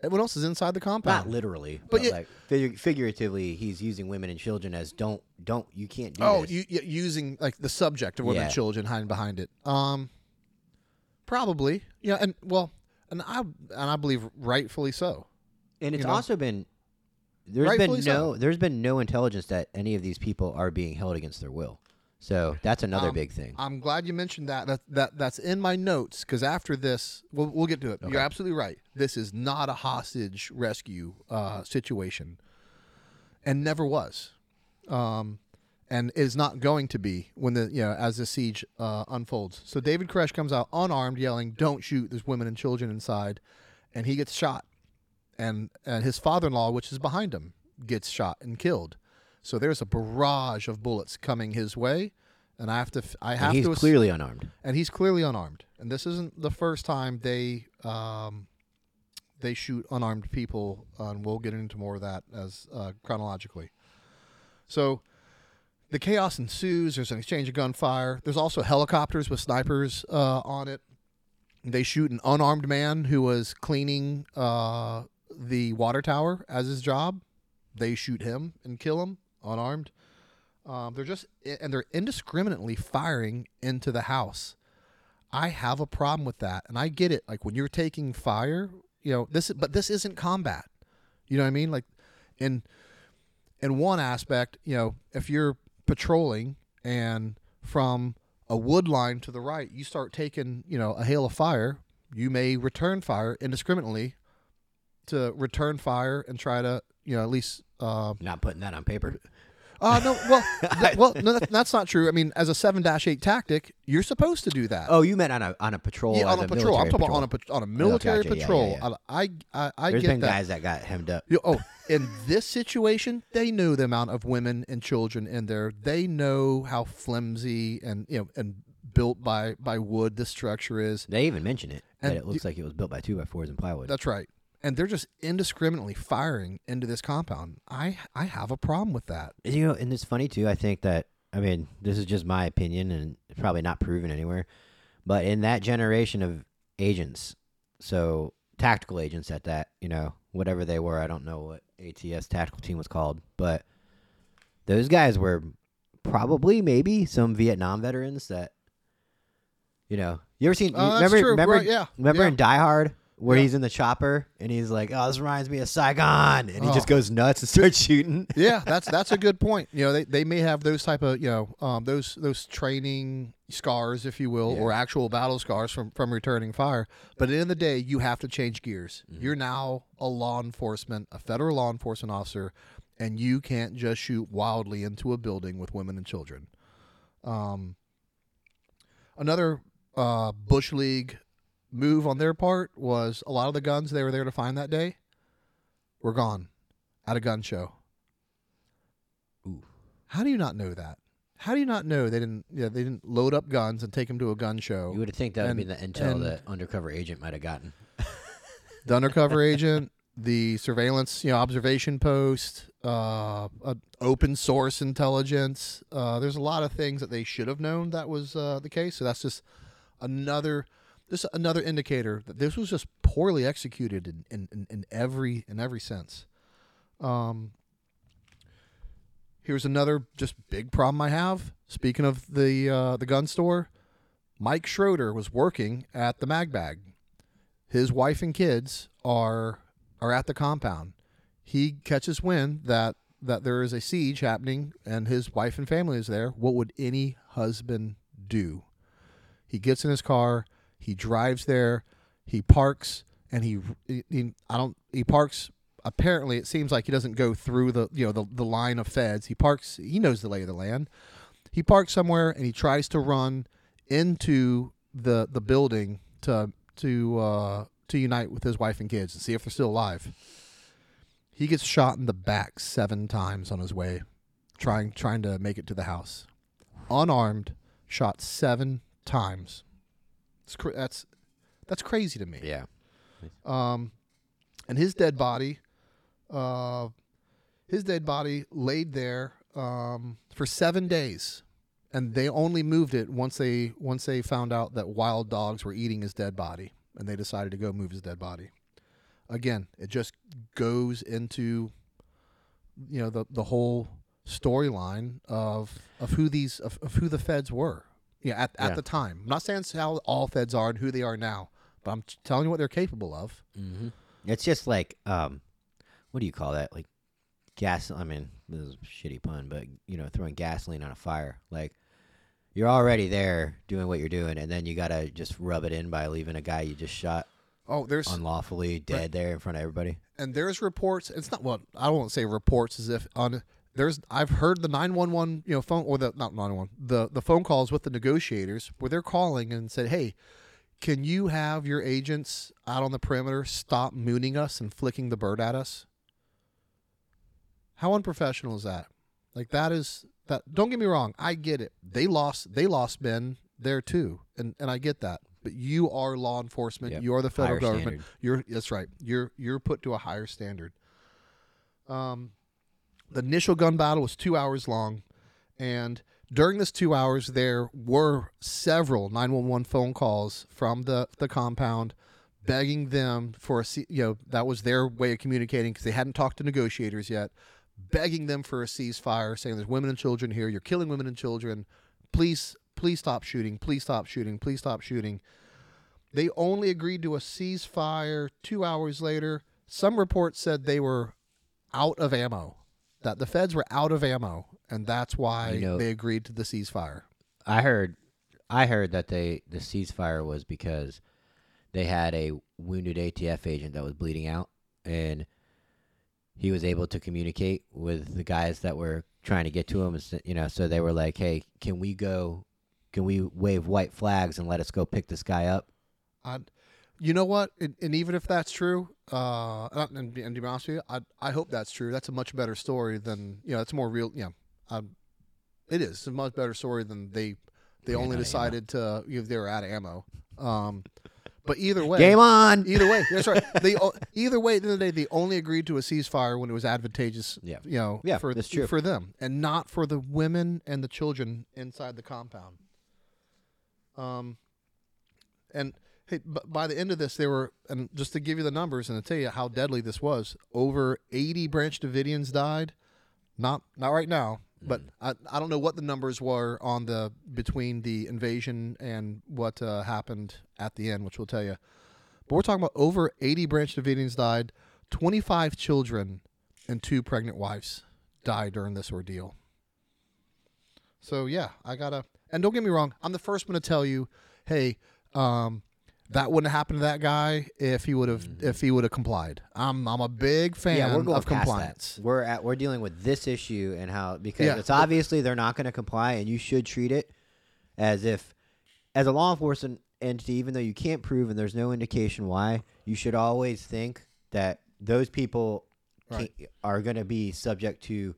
Everyone else is inside the compound. Not literally, But but, yet- like figu- figuratively, he's using women and children as don't don't you can't do Oh, this. you, you, using like the subject of women and children hiding behind it. Um, probably, yeah, and well, and I and I believe rightfully so. and it's you know? also been there's Rightfully been so. no there's been no intelligence that any of these people are being held against their will. So that's another Um, big thing. I'm glad you mentioned that. That that that's in my notes because after this, we'll we'll get to it. Okay. You're absolutely right. This is not a hostage rescue uh, situation, and never was, um, and is not going to be when the you know as the siege uh, unfolds. So David Koresh comes out unarmed, yelling, "Don't shoot! There's women and children inside," and he gets shot, and and his father-in-law, which is behind him, gets shot and killed. So there's a barrage of bullets coming his way, and I have to I And have he's to ass- clearly unarmed. and he's clearly unarmed. And this isn't the first time they um, they shoot unarmed people, uh, and we'll get into more of that as uh, chronologically. So the chaos ensues. There's an exchange of gunfire. There's also helicopters with snipers uh, on it. They shoot an unarmed man who was cleaning uh, the water tower as his job. They shoot him and kill him unarmed. Um, they're just and they're indiscriminately firing into the house. I have a problem with that, and I get it. Like when you're taking fire, you know this, but this isn't combat. You know what I mean? Like in in one aspect, you know, if you're patrolling and from a wood line to the right, you start taking, you know, a hail of fire, you may return fire indiscriminately to return fire and try to, you know, at least uh, Not putting that on paper. Uh no, well, (laughs) th- well, no, that, that's not true. I mean, as a seven eight tactic, you're supposed to do that. Oh, you meant on a on a patrol? yeah, on a, patrol. I'm talking about on a patrol. on a military gotcha. Yeah, yeah, patrol. yeah. I I I, There's get been that. guys that got hemmed up. You- oh, in this situation, they know the amount of women and children in there. They know how flimsy and you know and built by by wood the structure is. They even mention it that And it looks like it was built by two by fours and plywood. That's right. And they're just indiscriminately firing into this compound. I I have a problem with that. You know, and it's funny too. I think that I mean, this is just my opinion, and it's probably not proven anywhere. But in that generation of agents, so tactical agents at that, you know, whatever they were, I don't know what ATF's tactical team was called, but those guys were probably maybe some Vietnam veterans that, you know, you ever seen? Uh, that's remember? true. Remember? Right, yeah. Remember Yeah. in Die Hard where Yeah. he's in the chopper and he's like, "Oh, this reminds me of Saigon," and he Oh. just goes nuts and (laughs) starts shooting. yeah, that's that's a good point. You know, they, they may have those type of you know um, those those training scars, if you will, Yeah. or actual battle scars from from returning fire. But at the end of the day, you have to change gears. Mm-hmm. You're now a law enforcement, a federal law enforcement officer, and you can't just shoot wildly into a building with women and children. Um, another uh, bush league move on their part was a lot of the guns they were there to find that day were gone at a gun show. Ooh. How do you not know that? How do you not know they didn't? Yeah, they didn't load up guns and take them to a gun show. You would think that would be And- the intel and- that undercover agent might have gotten. the undercover (laughs) agent, the surveillance, you know, observation post, uh, uh, open source intelligence. Uh, there's a lot of things that they should have known that was uh, the case. So that's just another, just another indicator that this was just poorly executed in, in, in, in every in every sense. Um, here's another just big problem I have. Speaking of the uh, the gun store, Mike Schroeder was working at the Mag Bag his wife and kids are are at the compound. He catches wind that that there is a siege happening and his wife and family is there. What would any husband do? He gets in his car, he drives there, he parks, and he, he, I don't he parks. Apparently, it seems like he doesn't go through the you know the, the line of feds. He parks. He knows the lay of the land. He parks somewhere and he tries to run into the the building to to uh, to unite with his wife and kids and see if they're still alive. He gets shot in the back seven times on his way trying trying to make it to the house. Unarmed, shot seven times. It's cra- that's that's crazy to me. Yeah. Um, and his dead body, uh, his dead body laid there um, for seven days, and they only moved it once they once they found out that wild dogs were eating his dead body, and they decided to go move his dead body. Again, it just goes into you know the the whole storyline of of who these of, of who the feds were. Yeah, at, at Yeah. the time. I'm not saying how all feds are and who they are now, but I'm telling you what they're capable of. Mm-hmm. It's just like um, what do you call that? Like gas. I mean, this is a shitty pun, but you know, throwing gasoline on a fire. Like you're already there doing what you're doing, and then you gotta just rub it in by leaving a guy you just shot Oh, there's unlawfully dead there in front of everybody. and there's reports. It's not well. I don't want to say reports as if on. There's I've heard the nine one one you know phone or the not nine one the the phone calls with the negotiators where they're calling and said, hey, can you have your agents out on the perimeter stop mooning us and flicking the bird at us? How unprofessional is that? Like that is that. Don't get me wrong. I get it. They lost. They lost men there too, and and I get that. But you are law enforcement. Yep. You are the federal Higher government. standard. You're that's right. You're you're put to a higher standard. Um, the initial gun battle was two hours long, and during this two hours, there were several 911 phone calls from the the compound, begging them for a you know that was their way of communicating because they hadn't talked to negotiators yet, begging them for a ceasefire, saying there's women and children here, you're killing women and children, please please stop shooting, please stop shooting, please stop shooting. They only agreed to a ceasefire two hours later. Some reports said they were out of ammo, that the feds were out of ammo, and that's why You know- they agreed to the ceasefire. I heard, I heard that they the ceasefire was because they had a wounded ATF agent that was bleeding out, and he was able to communicate with the guys that were trying to get to him. and s- You know, so they were like, "Hey, can we go? Can we wave white flags and let us go pick this guy up?" I, you know what? And, and even if that's true, uh, and, and, and to be honest with you, I, I hope that's true. That's a much better story than you know. That's more real. Yeah, um, it is It's a much better story than they they Ran only decided to you know, they were out of ammo. Um, but either way, Game on. Either way, that's right. (laughs) They either way, at the end of the day, they only agreed to a ceasefire when it was advantageous. Yeah. you know, Yeah, for that's true. for them, and not for the women and the children inside the compound. Um, and hey, by the end of this, there were, and just to give you the numbers and to tell you how deadly this was, over eighty Branch Davidians died. Not not right now, but I, I don't know what the numbers were on the between the invasion and what uh, happened at the end, which we'll tell you. But we're talking about over 80 Branch Davidians died, 25 children, and two pregnant wives died during this ordeal. So yeah, I gotta. And don't get me wrong, I'm the first one to tell you, hey, um, that wouldn't have happened to that guy if he would have if he would have complied. I'm I'm a big fan yeah, we're going of past compliance. That. We're at we're dealing with this issue and how because Yeah. it's obviously they're not going to comply, and you should treat it as if, as a law enforcement entity, even though you can't prove and there's no indication why, you should always think that those people Right. can, are going to be subject to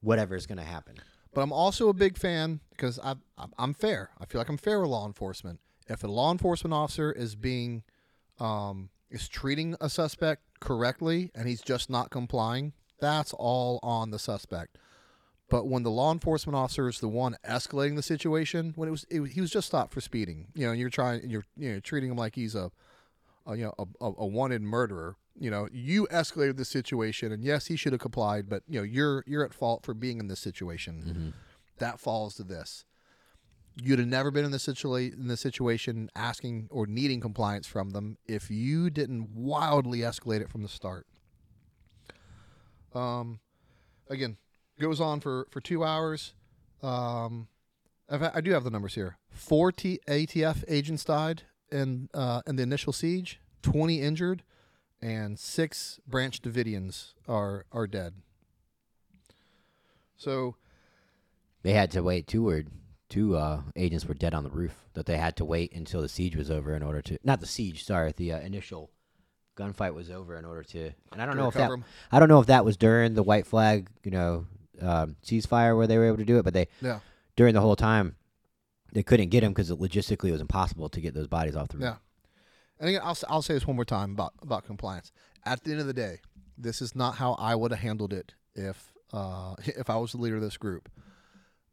whatever is going to happen. But I'm also a big fan because I, I'm- I'm fair. I feel like I'm fair with law enforcement. If a law enforcement officer is being, um, is treating a suspect correctly and he's just not complying, that's all on the suspect. But when the law enforcement officer is the one escalating the situation, when it was, it, he was just stopped for speeding, you know, and you're trying, you're you know treating him like he's a, a you know a, a, a wanted murderer. You know, you escalated the situation, and yes, he should have complied, but you know, you're you're at fault for being in this situation. That falls to this. You'd have never been in this situa- in this situation asking or needing compliance from them if you didn't wildly escalate it from the start. Um, again, goes on for for two hours. Um, I do have the numbers here. Four T- ATF agents died in uh, in the initial siege. Twenty injured, and six Branch Davidians are are dead. So They had to wait. Two were two uh, agents were dead on the roof. That they had to wait until the siege was over in order to not the siege. Sorry, the uh, initial gunfight was over in order to. And I don't To know if that. I don't know if that was during the white flag. You know, um, ceasefire where they were able to do it, but they Yeah. during the whole time they couldn't get him because logistically it was impossible to get those bodies off the roof. Yeah. And again, I'll, s- I'll say this one more time about, about compliance. At the end of the day, this is not how I would have handled it if uh, (laughs) if I was the leader of this group.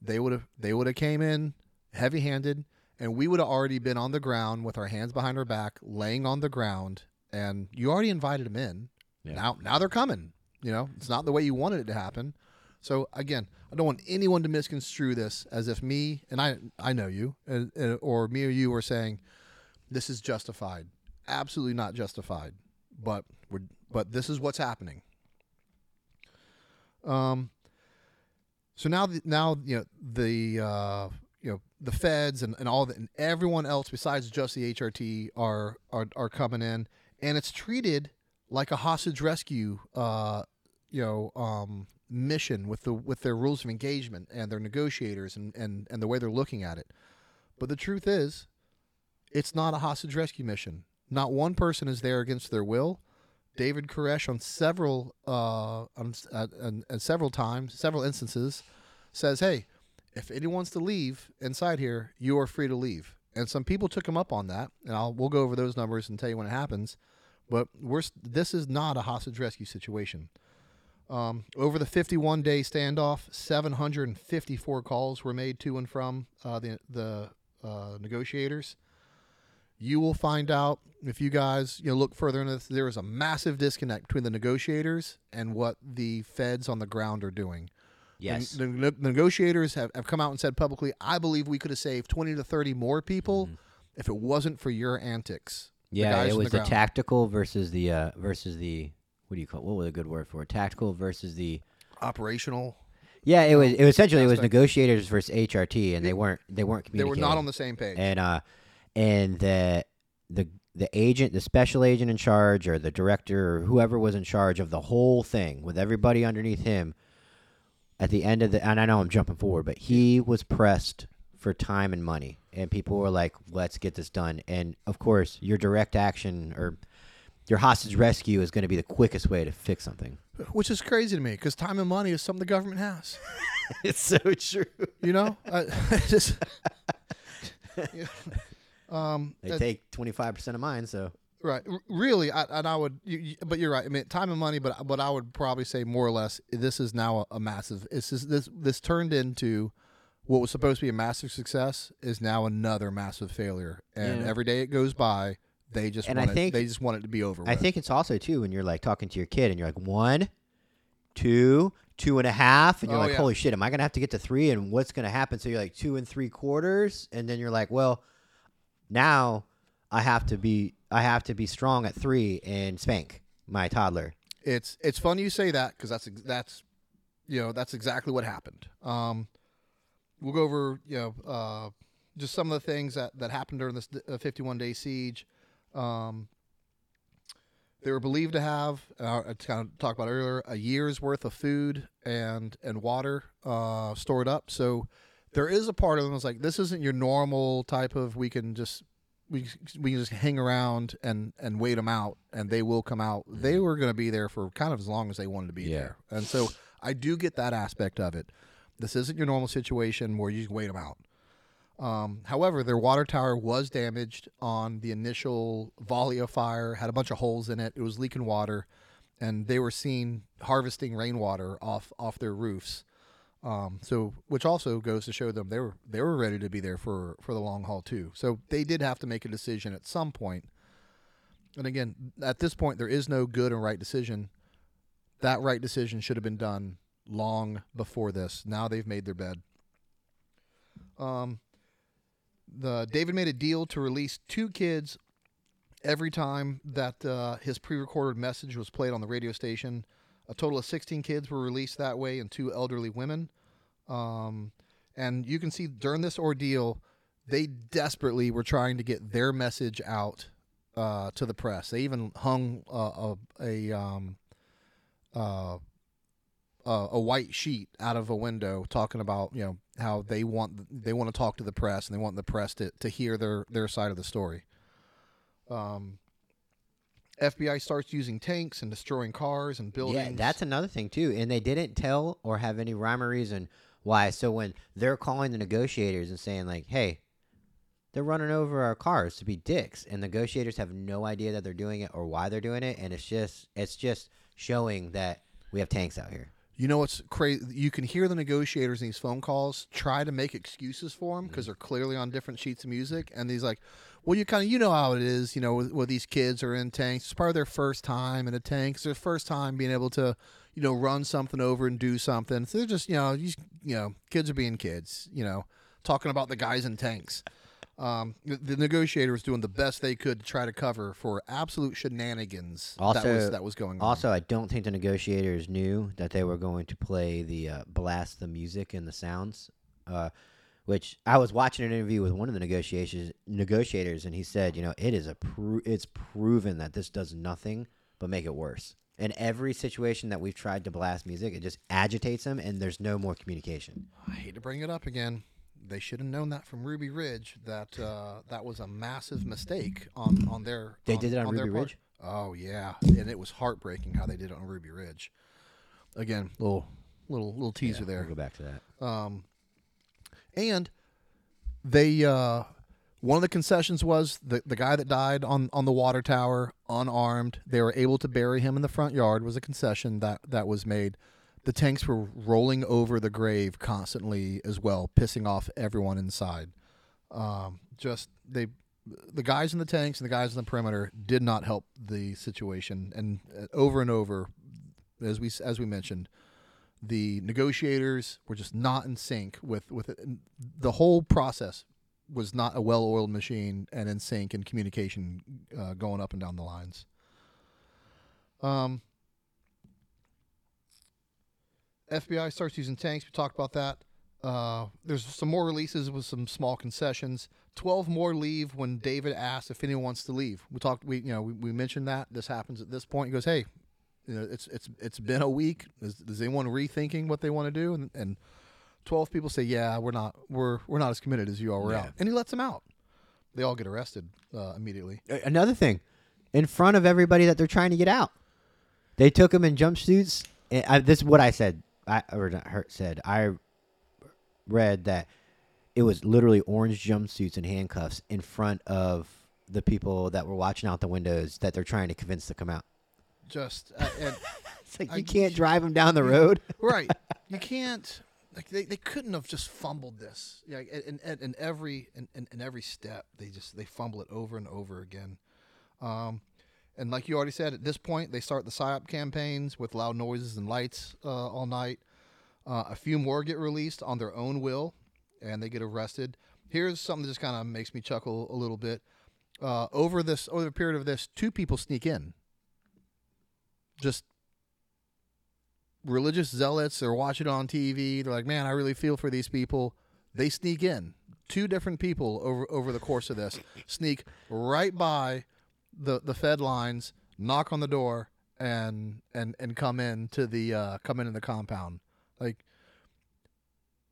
They would have they would have came in heavy handed, and we would have already been on the ground with our hands behind our back, laying on the ground. And you already invited them in. Yeah. Now now they're coming. You know, it's not the way you wanted it to happen. So again, I don't want anyone to misconstrue this as if me and I I know you or me or you are saying this is justified. Absolutely not justified. But we're but this is what's happening. Um. So now, the, now you know the uh, you know the feds and, and all and everyone else besides just the HRT are are are coming in, and it's treated like a hostage rescue. Uh, you know, um, mission with the with their rules of engagement and their negotiators and and and the way they're looking at it. But the truth is, it's not a hostage rescue mission. Not one person is there against their will. David Koresh on several uh, on, several times, several instances, says, "Hey, if anyone wants to leave inside here, you are free to leave." And some people took him up on that, and I'll we'll go over those numbers and tell you when it happens. But we're this is not a hostage rescue situation. Um, over the 51 day standoff, 754 calls were made to and from uh, the the uh, negotiators. You will find out if you guys you know look further into this. There is a massive disconnect between the negotiators and what the feds on the ground are doing. The- Yes. The, the negotiators have, have come out and said publicly, I believe we could have saved 20 to 30 more people if it wasn't for your antics. Mm-hmm. Yeah, it was the the, tactical versus the uh, versus the what do you call what was a good word for it? Tactical versus the operational. yeah. It was it was essentially it was negotiators versus HRT, and they weren't they weren't communicating. They were not on the same page. and uh and the the the agent the special agent in charge or the director or whoever was in charge of the whole thing with everybody underneath him at the end of the and I know I'm jumping forward but he was pressed for time and money. And people were like let's get this done. And of course your direct action or your hostage rescue is going to be the quickest way to fix something. Which is crazy to me because time and money is something the government has. (laughs) it's so true. You know, I, (laughs) just (laughs) um, they that- take 25% of mine so right. Really, I, and I would, you, you- but you're right. I mean, time and money, but but I would probably say more or less, this is now a, a massive. This is this this turned into what was supposed to be a massive success is now another massive failure, and Yeah. every day it goes by, they just And I want it, think- they just want it to be over. I with. think it's also too when you're like talking to your kid and you're like one, two, two and a half, and you're Oh, like, yeah. holy shit, am I gonna have to get to three? And what's gonna happen? So you're like two and three quarters, and then you're like, well, now I have to be I have to be strong at three and spank my toddler. it's it's funny you say that because that's that's you know that's exactly what happened. Um, we'll go over you know uh, just some of the things that that happened during this uh, 51 day siege. Um, they were believed to have uh, I kind of talked about earlier a year's worth of food and and water uh, stored up. So there is a part of them that's like this isn't your normal type of we can just we we can just hang around and and wait them out and they will come out. They were going to be there for kind of as long as they wanted to be Yeah. there, and so I do get that aspect of it. This isn't your normal situation where you can wait them out. Um, however, their water tower was damaged on the initial volley of fire, had a bunch of holes in it. It was leaking water, and they were seen harvesting rainwater off off their roofs. Um, so, which also goes to show them they were they were ready to be there for for the long haul too. So they did have to make a decision at some point. And again, at this point, there is no good and right decision. That right decision should have been done long before this. Now they've made their bed. Um, the David made a deal to release two kids every time that uh, his pre-recorded message was played on the radio station. A total of 16 kids were released that way, and two elderly women. Um, and you can see during this ordeal, they desperately were trying to get their message out uh, to the press. They even hung uh, a a um, uh, a white sheet out of a window talking about you know how they want they want to talk to the press and they want the press to, to hear their their side of the story. Um, FBI starts using tanks and destroying cars and buildings. Yeah, that's another thing too. And they didn't tell or have any rhyme or reason why. So when they're calling the negotiators and saying like, "Hey, they're running over our cars to be dicks," and negotiators have no idea that they're doing it or why they're doing it, and it's just it's just showing that we have tanks out here. You know what's crazy? You can hear the negotiators in these phone calls try to make excuses for them because mm-hmm. they're clearly on different sheets of music, and he's like, "Well, you kind of you know how it is, you know, with, with these kids are in tanks. It's part of their first time in a tank. It's their first time being able to, you know, run something over and do something. So they're just, you know, you, you know, kids are being kids. You know, talking about the guys in tanks." Um, the, the negotiator was doing the best they could to try to cover for absolute shenanigans Also, that was that was going on. Also, I don't think the negotiators knew that they were going to play the uh, blast the music and the sounds. Uh, which I was watching an interview with one of the negotiations negotiators, and he said, you know, it is a pro- it's proven that this does nothing but make it worse. In every situation that we've tried to blast music, it just agitates them, and there's no more communication. I hate to bring it up again. They should have known that from Ruby Ridge that uh, that was a massive mistake on on their. They did it on their Ruby. Ridge? Oh yeah, and it was heartbreaking how they did it on Ruby Ridge. Again, little little little teaser there. We'll go back to that. Um, and they uh, one of the concessions was the the guy that died on on the water tower unarmed. They were able to bury him in the front yard. Was a concession that that was made. The tanks were rolling over the grave constantly as well, pissing off everyone inside. Um, just they, the guys in the tanks and the guys in the perimeter did not help the situation, and uh, over and over, as we as we mentioned, the negotiators were just not in sync with with it. The whole process was not a well-oiled machine and in sync in communication uh, going up and down the lines. Um, FBI starts using tanks. We talked about that. Uh, there's some more releases with some small concessions. Twelve more leave when David asks if anyone wants to leave. We talked. We you know we, we mentioned that this happens at this point. He goes, "Hey, you know, it's it's it's been a week. Is, is anyone rethinking what they want to do?" And, and twelve people say, "Yeah, we're not we're we're not as committed as you are. We're Yeah. out." And he lets them out. They all get arrested uh, immediately. Another thing, in front of everybody that they're trying to get out, they took them in jumpsuits. And I, this is what I said. I or not Hurt said. I read that it was literally orange jumpsuits and handcuffs in front of the people that were watching out the windows that they're trying to convince to come out. Just uh, and (laughs) It's like I- you can't drive them down the road. (laughs) right. (laughs) You can't. Like they, they couldn't have just fumbled this. Yeah, in, in, in every in every step, they just they fumble it over and over again. Um, and like you already said, at this point, they start the psyop campaigns with loud noises and lights uh, all night. Uh, a few more get released on their own will, and they get arrested. Here's something that just kind of makes me chuckle a little bit. Uh, over this over the period of this, two people sneak in. Just religious zealots they're watching it on TV. They're like, "Man, I really feel for these people." They sneak in. Two different people over over the course of this sneak right by the the Fed lines, knock on the door, and and and come in to the uh, come into the compound. Like,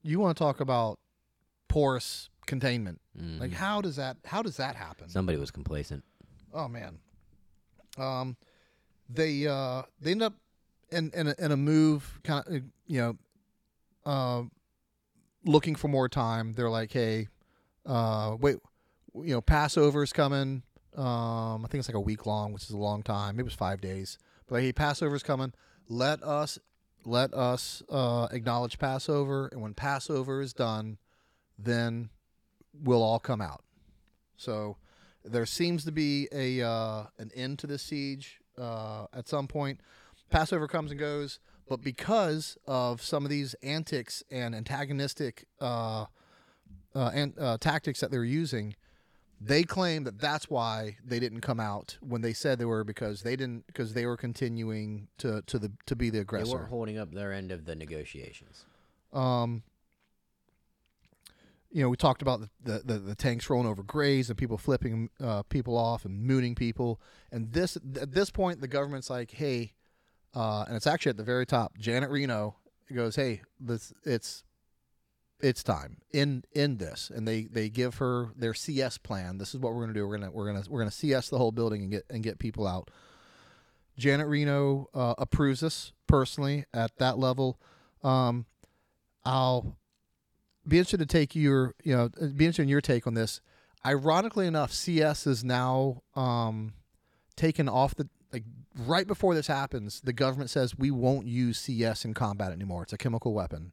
you want to talk about porous containment? Like, how does that how does that happen? Somebody was complacent. Oh man. Um, they uh they end up in in a, in a move kind of you know, uh, looking for more time. They're like, hey, uh, wait, you know, Passover's coming. Um, I think it's like a week long, which is a long time. It was five days. But like, hey, Passover's coming. Let us let us uh, acknowledge Passover, and when Passover is done, then we'll all come out. So there seems to be a uh, an end to this siege uh, at some point. Passover comes and goes, but because of some of these antics and antagonistic uh, uh, and, uh, tactics that they're using, they claim that that's why they didn't come out when they said they were because they didn't because they were continuing to to the to be the aggressor. They weren't holding up their end of the negotiations. Um, you know, we talked about the, the, the, tanks rolling over graves and people flipping uh, people off and mooning people. And this at this point, the government's like, hey, uh, and it's actually at the very top. Janet Reno goes, hey, this it's it's time in in this, and they they give her their CS plan. This is what we're gonna do. We're gonna we're gonna we're gonna CS the whole building and get and get people out. Janet Reno uh, approves this personally at that level. Um, I'll be interested to take your, you know, be interested in your take on this. Ironically enough, CS is now um, taken off the like right before this happens. The government says we won't use CS in combat anymore. It's a chemical weapon.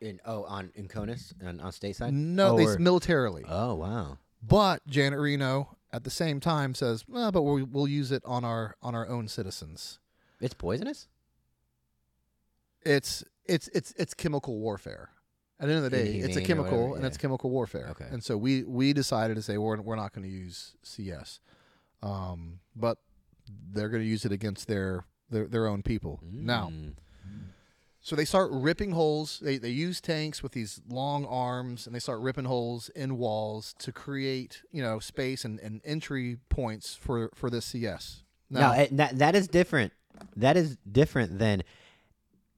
In oh on in Conus and on stateside. No, oh, they militarily. oh wow. But Janet Reno at the same time says, well, but we'll, we'll use it on our on our own citizens. It's poisonous. It's it's it's it's chemical warfare. At the end of the day, it's a chemical whatever, and it's chemical warfare. Okay. And so we we decided to say we're we're not going to use CS, um, but they're going to use it against their their, their own people now. Mm. So they start ripping holes. They, they use tanks with these long arms and they start ripping holes in walls to create, you know, space and, and entry points for, for this CS. Now, eh, that that is different. That is different than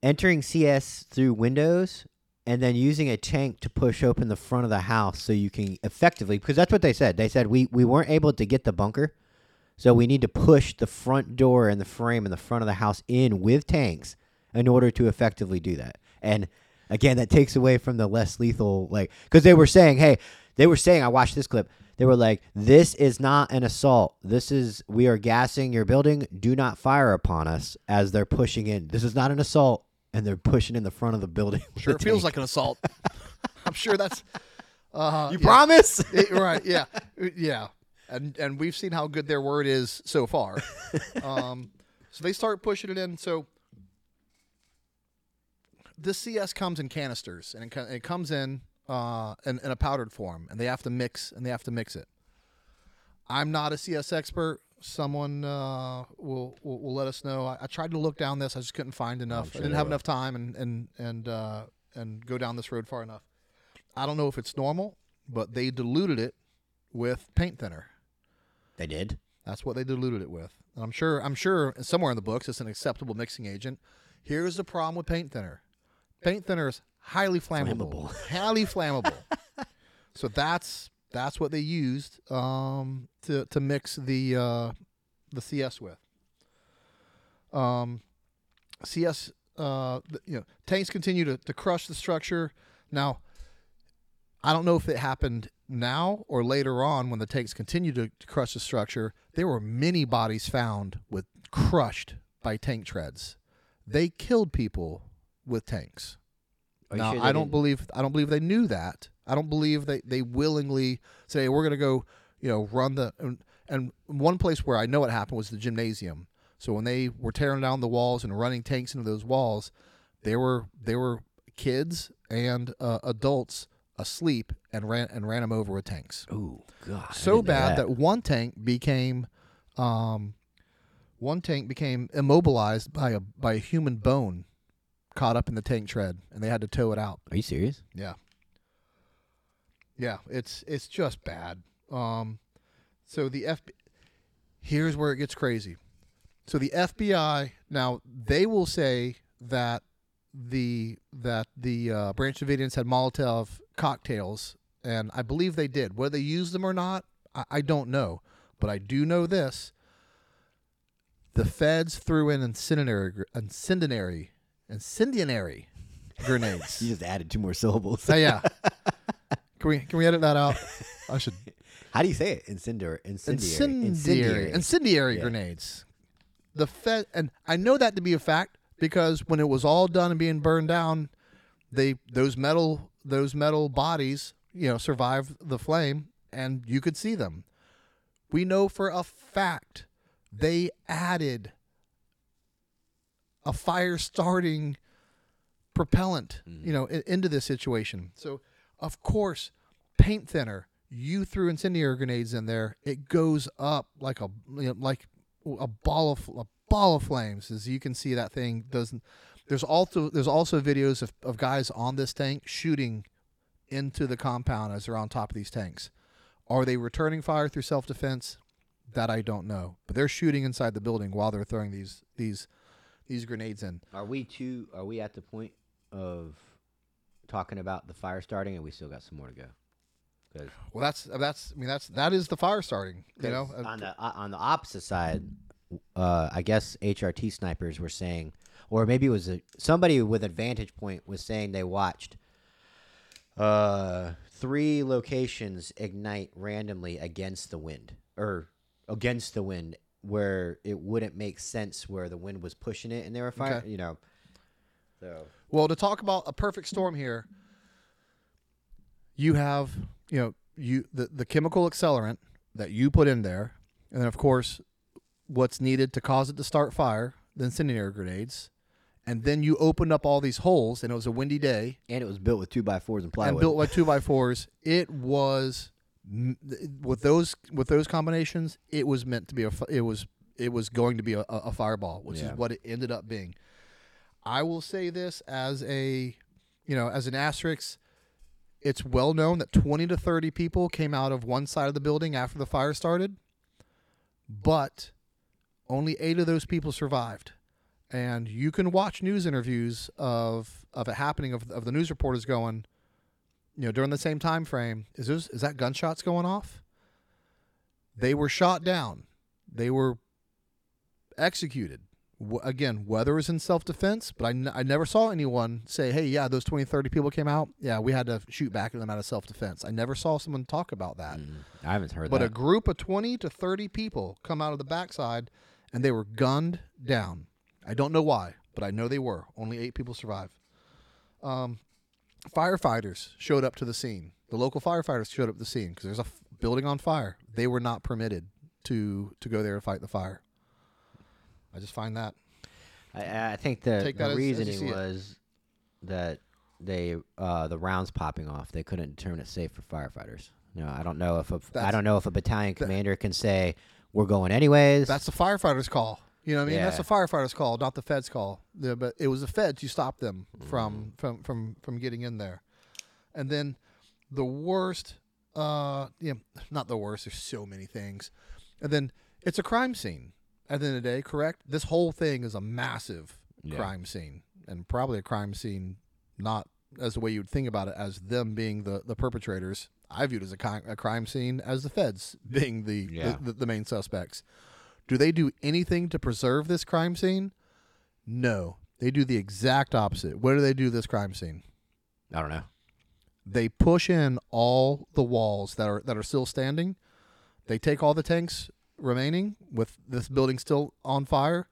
entering CS through windows and then using a tank to push open the front of the house so you can effectively because that's what they said. They said we we weren't able to get the bunker, so we need to push the front door and the frame and the front of the house in with tanks in order to effectively do that. And again, that takes away from the less lethal like because they were saying, hey, they were saying I watched this clip. They were like, "This is not an assault. This is we are gassing your building. Do not fire upon us." As they're pushing in, this is not an assault, and they're pushing in the front of the building. (laughs) sure a it feels like an assault. (laughs) I'm sure that's. Uh, (laughs) you yeah. promise. It- right? Yeah, yeah. And and we've seen how good their word is so far. um, so they start pushing it in. So this CS comes in canisters, and it, it comes in uh, in, in a powdered form, and they have to mix and they have to mix it. I'm not a CS expert. Someone uh, will, will will let us know. I, I tried to look down this. I just couldn't find enough. sure I didn't have will. enough time and and and uh, and go down this road far enough. I don't know if it's normal, but they diluted it with paint thinner. they did. That's what they diluted it with. And I'm sure I'm sure somewhere in the books it's an acceptable mixing agent. Here's the problem with paint thinner. Paint thinner is highly flammable. (laughs) highly flammable. so that's that's what they used um, to to mix the uh, the CS with. Um, CS, uh, you know, tanks continue to, to crush the structure. Now, I don't know if it happened now or later on when the tanks continued to, to crush the structure. There were many bodies found with crushed by tank treads. They killed people with tanks. Now sure I don't believe I don't believe they knew that. I don't believe they, they willingly say we're going to go, you know, run the and, and one place where I know it happened was the gymnasium. So when they were tearing down the walls and running tanks into those walls, there were there were kids and uh, adults asleep and ran and ran them over with tanks. Ooh, God. So bad that. one tank became um, one tank became immobilized by a by a human bone caught up in the tank tread, and they had to tow it out. Are you serious? Yeah. Yeah, it's it's just bad. Um, so the F. Here's where it gets crazy. So the FBI now they will say that the that the uh, Branch Davidians had Molotov cocktails, and I believe they did. Whether they used them or not, I, I don't know. But I do know this: the feds threw in incendiary, incendiary, incendiary grenades. (laughs) You just added two more syllables. Oh, yeah. (laughs) Can we can we edit that out? (laughs) I should How do you say it? Incendiary. Incendiary. incendiary incendiary Yeah. grenades. The Fed and I know that to be a fact because when it was all done and being burned down, they those metal those metal bodies you know survived the flame and you could see them. We know for a fact they added a fire starting propellant, mm-hmm. you know, into this situation. So, of course, paint thinner. You threw incendiary grenades in there, it goes up like a you know, like a ball of a ball of flames. As you can see, that thing doesn't. There's also there's also videos of, of guys on this tank shooting into the compound as they're on top of these tanks. Are they returning fire through self defense? That I don't know, but they're shooting inside the building while they're throwing these these these grenades in. Are we too? Are we at the point of talking about the fire starting, and we still got some more to go? Because Well, that's that's I mean that's that is the fire starting. You know, on the uh, on the opposite side, uh, I guess HRT snipers were saying, or maybe it was a, somebody with a vantage point was saying they watched uh, three locations ignite randomly against the wind or against the wind where it wouldn't make sense where the wind was pushing it and they were fire, Okay. you know. So Well, to talk about a perfect storm here, you have you know you the the chemical accelerant that you put in there, and then of course, what's needed to cause it to start fire, the incendiary grenades, and then you opened up all these holes, and it was a windy day, and it was built with two by fours and plywood. and built with two by fours. It was with those with those combinations, it was meant to be a it was it was going to be a, a fireball, which Yeah. is what it ended up being. I will say this as a you know as an asterisk. It's well known that 20 to 30 people came out of one side of the building after the fire started, but only eight of those people survived. And you can watch news interviews of of it happening of, of the news reporters going, you know, during the same time frame, is this, is that gunshots going off? They were shot down. They were executed. W- again, whether it's in self defense, but I, n- I never saw anyone say, hey, yeah, those 20, 30 people came out. Yeah, we had to shoot back at them out of self defense. I never saw someone talk about that. Mm, I haven't heard that. But that. a group of 20 to 30 people come out of the backside and they were gunned down. I don't know why, but I know they were. Only eight people survived. Um, firefighters showed up to the scene. The local firefighters showed up to the scene because there's a f- building on fire. They were not permitted to to go there and fight the fire. I just find that I, I think the, Take the that as- as reasoning it. was that they uh, the rounds popping off. They couldn't determine it safe for firefighters. No, I don't know if a I That's- don't know if a battalion commander can say we're going anyways. that's the firefighters' call. You know what I mean? That's Yeah. the firefighters' call, not the feds' call. The, but it was the feds who stopped them Mm-hmm. from from from from getting in there. And then the worst, uh, yeah, not the worst. There's so many things. And then it's a crime scene. At the end of the day, correct? This whole thing is a massive Yeah. crime scene, and probably a crime scene, not as the way you would think about it, as them being the the perpetrators. I viewed it as a, ki- a crime scene as the feds (laughs) being the, Yeah. the, the the main suspects. Do they do anything to preserve this crime scene? No. They do the exact opposite. What do they do this crime scene? I don't know. They push in all the walls that are that are still standing. They take all the tanks remaining with this building still on fire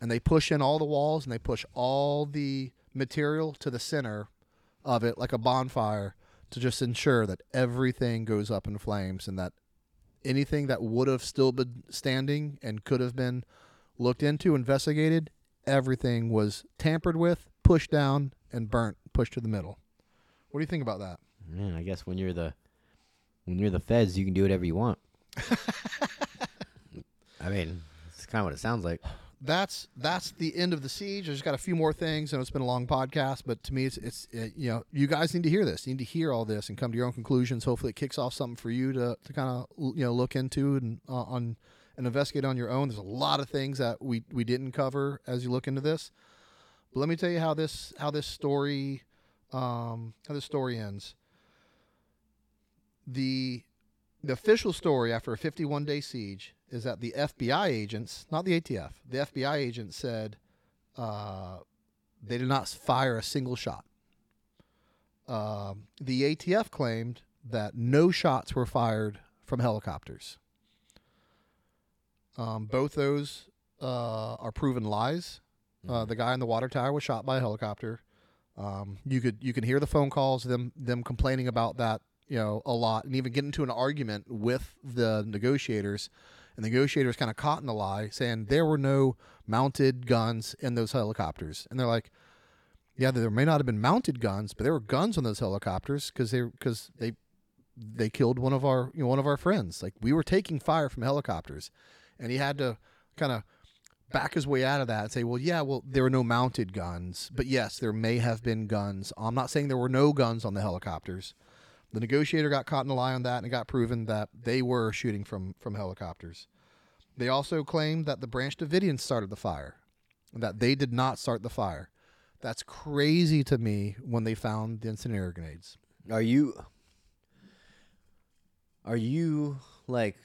and they push in all the walls and they push all the material to the center of it like a bonfire to just ensure that everything goes up in flames and that anything that would have still been standing and could have been looked into, investigated, everything was tampered with, pushed down, and burnt, pushed to the middle. What do you think about that? Man, I guess when you're the when you're the feds, you can do whatever you want. (laughs) I mean, it's kind of what it sounds like. That's that's the end of the siege. I just got a few more things, and it's been a long podcast, but to me, it's it's uh you know you guys need to hear this. You need to hear all this and come to your own conclusions. Hopefully, it kicks off something for you to, to kind of you know look into and uh, on and investigate on your own. There's a lot of things that we we didn't cover as you look into this. But let me tell you how this how this story um, how this story ends. The the official story after a 51 day siege is that the FBI agents, not the ATF, the FBI agents said uh, they did not fire a single shot. Um the ATF claimed that no shots were fired from helicopters. Um, both those uh, are proven lies. Uh, the guy in the water tower was shot by a helicopter. Um, you could you can hear the phone calls them them complaining about that you know a lot and even get into an argument with the negotiators and the negotiators kind of caught in the lie saying there were no mounted guns in those helicopters and they're like yeah there may not have been mounted guns but there were guns on those helicopters because they because they they killed one of our you know one of our friends like we were taking fire from helicopters and he had to kind of back his way out of that and say, well, yeah, well, there were no mounted guns, but yes, there may have been guns. I'm not saying there were no guns on the helicopters. The negotiator got caught in a lie on that and it got proven that they were shooting from, from helicopters. They also claimed that the Branch Davidians started the fire, and that they did not start the fire. That's crazy to me when they found the incendiary grenades. Are you are you like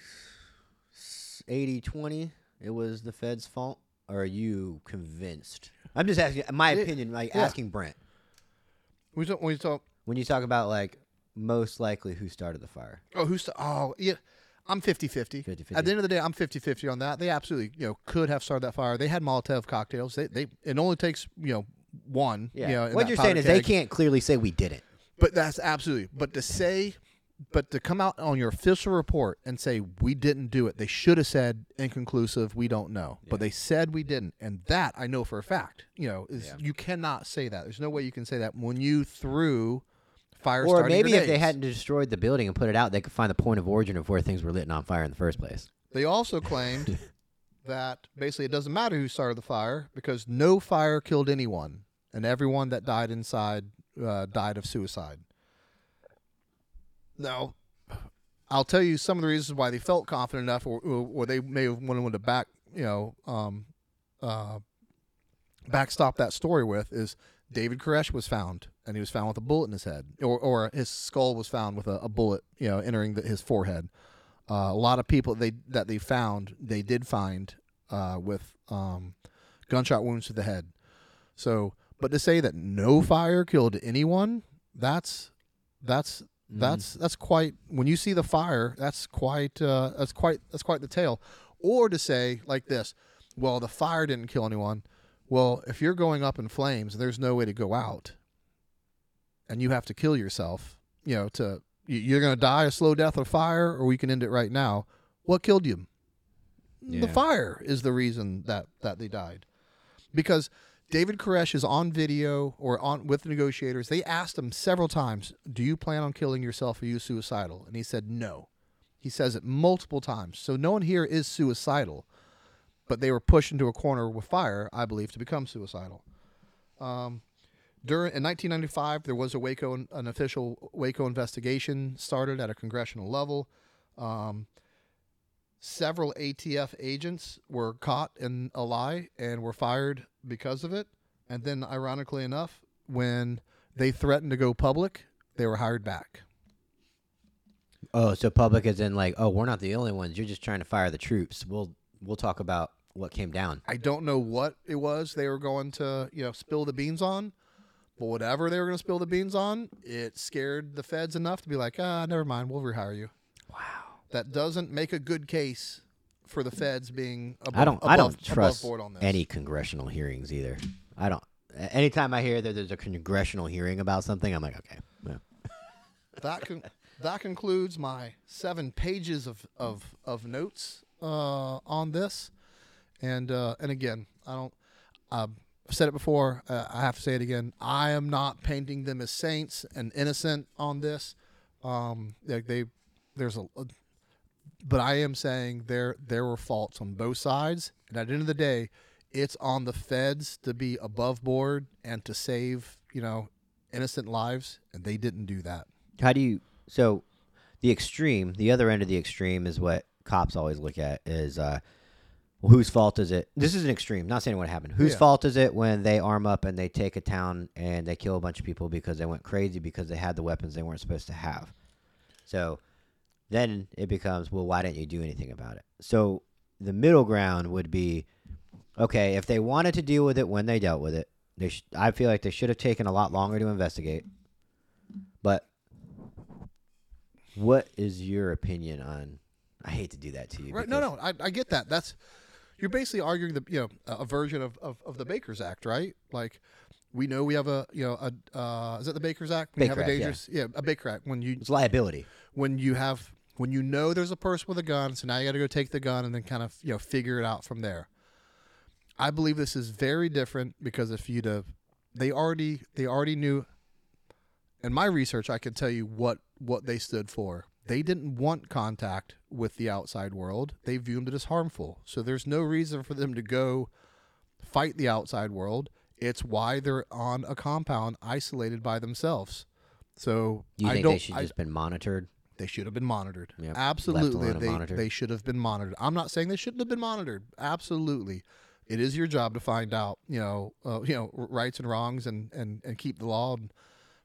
80 20 it was the Fed's fault, or are you convinced? I'm just asking my It- opinion, like yeah. asking Brent. We talk, we talk. When you talk about like most likely who started the fire, Oh, who's to, oh yeah. I'm 50-50. 50-50. At the end of the day, I'm 50-50 on that. They absolutely, you know, could have started that fire. They had Molotov cocktails. They, they, it only takes, you know, one. yeah. You know, what you're saying is they can't clearly say we didn't. But that's absolutely. But to say, but to come out on your official report and say we didn't do it, they should have said inconclusive. We don't know. But they said we didn't, and that I know for a fact. You know, is Yeah. you cannot say that. There's no way you can say that when you threw fire. Or starting maybe if they hadn't destroyed the building and put it out, they could find the point of origin of where things were lit on fire in the first place. They also claimed (laughs) that basically it doesn't matter who started the fire because no fire killed anyone, and everyone that died inside uh, died of suicide. Now, I'll tell you some of the reasons why they felt confident enough, or, or, or they may have wanted to back, you know, um, uh, backstop that story with is David Koresh was found, and he was found with a bullet in his head, or or his skull was found with a, a bullet, you know, entering the, his forehead. Uh, a lot of people they that they found, they did find uh, with um, gunshot wounds to the head. So, but to say that no fire killed anyone, that's that's that's that's quite. When you see the fire, that's quite uh, that's quite that's quite the tale. Or to say like this, well, the fire didn't kill anyone. Well, if you're going up in flames, there's no way to go out, and you have to kill yourself. You know, to you- you're going to die a slow death of fire, or we can end it right now. What killed you? The fire is the reason that that they died, because David Koresh is on video or on with the negotiators. They asked him several times, "Do you plan on killing yourself? Are you suicidal?" And he said, "No." He says it multiple times. So no one here is suicidal, but they were pushed into a corner with fire, I believe, to become suicidal. Um, during in 1995, there was a Waco, an official Waco investigation started at a congressional level. Um, several ATF agents were caught in a lie and were fired because of it. And then, ironically enough, when they threatened to go public, they were hired back. Oh, so public is in like, oh, we're not the only ones. You're just trying to fire the troops. We'll we'll talk about what came down. I don't know what it was they were going to, you know, spill the beans on, but whatever they were going to spill the beans on, it scared the feds enough to be like, ah, never mind, we'll rehire you. Wow. That doesn't make a good case for the feds being above, I don't above, I don't trust board on this. any congressional hearings either. I don't. Anytime I hear that there's a congressional hearing about something, I'm like, okay. yeah. (laughs) that con- that concludes my seven pages of of, of notes uh, on this, and uh, and again, I don't. I've said it before. Uh, I have to say it again. I am not painting them as saints and innocent on this. Um, they, they there's a, but I am saying there there were faults on both sides, and at the end of the day, it's on the feds to be above board and to save you know innocent lives, and they didn't do that. How do you? So, the extreme, the other end of the extreme, is what cops always look at is, uh, well, whose fault is it? This is an extreme. Not saying what happened. Whose Yeah. fault is it when they arm up and they take a town and they kill a bunch of people because they went crazy because they had the weapons they weren't supposed to have? So, then it becomes, well, why didn't you do anything about it? So, the middle ground would be, okay, if they wanted to deal with it when they dealt with it, they sh- I feel like they should have taken a lot longer to investigate. But what is your opinion on? I hate to do that to you. Right? No, no, I, I get that. That's you're basically arguing the you know a version of, of, of the Baker's Act, right? Like we know we have a you know a uh, is that the Baker's Act? When you Baker have a Act, yeah. dangerous yeah. a Baker Act when you It's liability. when you have when you know there's a person with a gun, so now you got to go take the gun and then kind of you know figure it out from there. I believe this is very different because if you'd have, they already they already knew. In my research, I can tell you what what they stood for. They didn't want contact with the outside world. They viewed it as harmful. So there's no reason for them to go fight the outside world. It's why they're on a compound isolated by themselves. So You I think don't. they should I- just been monitored? they should have been monitored. Yep. Absolutely, they they should have been monitored. I'm not saying they shouldn't have been monitored. Absolutely, it is your job to find out, you know, uh, you know, rights and wrongs, and and and keep the law and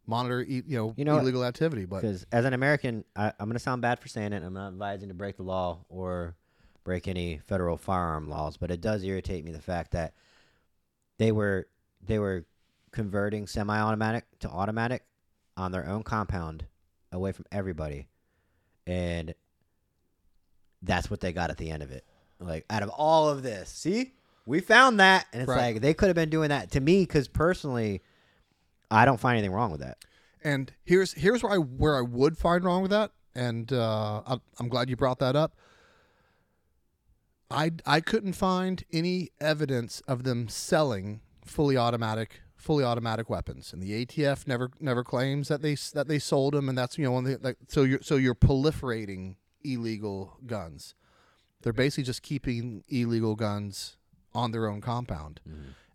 monitor, e- you know, You know what? illegal activity. But Because as an American, I, I'm going to sound bad for saying it. I'm not advising to break the law or break any federal firearm laws, but it does irritate me the fact that they were they were converting semi-automatic to automatic on their own compound away from everybody and that's what they got at the end of it like out of all of this see we found that and it's Right. like they could have been doing that to me because personally i don't find anything wrong with that And here's here's where I where I would find wrong with that, and uh, I, I'm glad you brought that up. I I couldn't find any evidence of them selling fully automatic fully automatic weapons, and the ATF never never claims that they that they sold them, and that's you know one of the, like so you're so you're proliferating illegal guns. They're basically just keeping illegal guns on their own compound.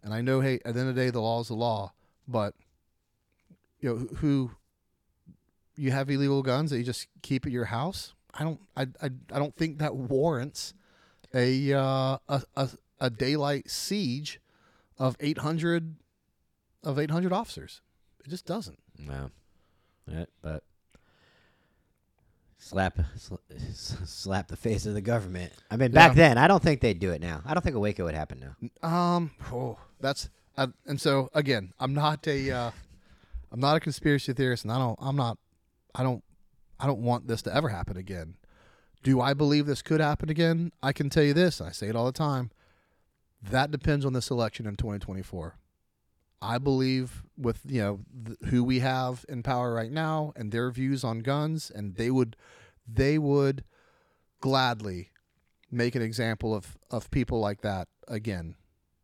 And I know, hey, at the end of the day, the law is the law, but you know who- you have illegal guns that you just keep at your house. I don't. I. I, I don't think that warrants a uh, a, a a daylight siege of eight hundred of eight hundred officers. It just doesn't. no Yeah, but slap sl- (laughs) slap the face of the government i mean back Yeah. then i don't think they'd do it now i don't think a waco would happen now Um. Oh, that's. Uh, and so again, I'm not a. Uh, I'm not a conspiracy theorist, and I don't. I'm not. I don't. I don't want this to ever happen again. Do I believe this could happen again? I can tell you this. I say it all the time. That depends on this election in 2024. I believe with you know th- who we have in power right now and their views on guns, and they would, they would, gladly make an example of of people like that again.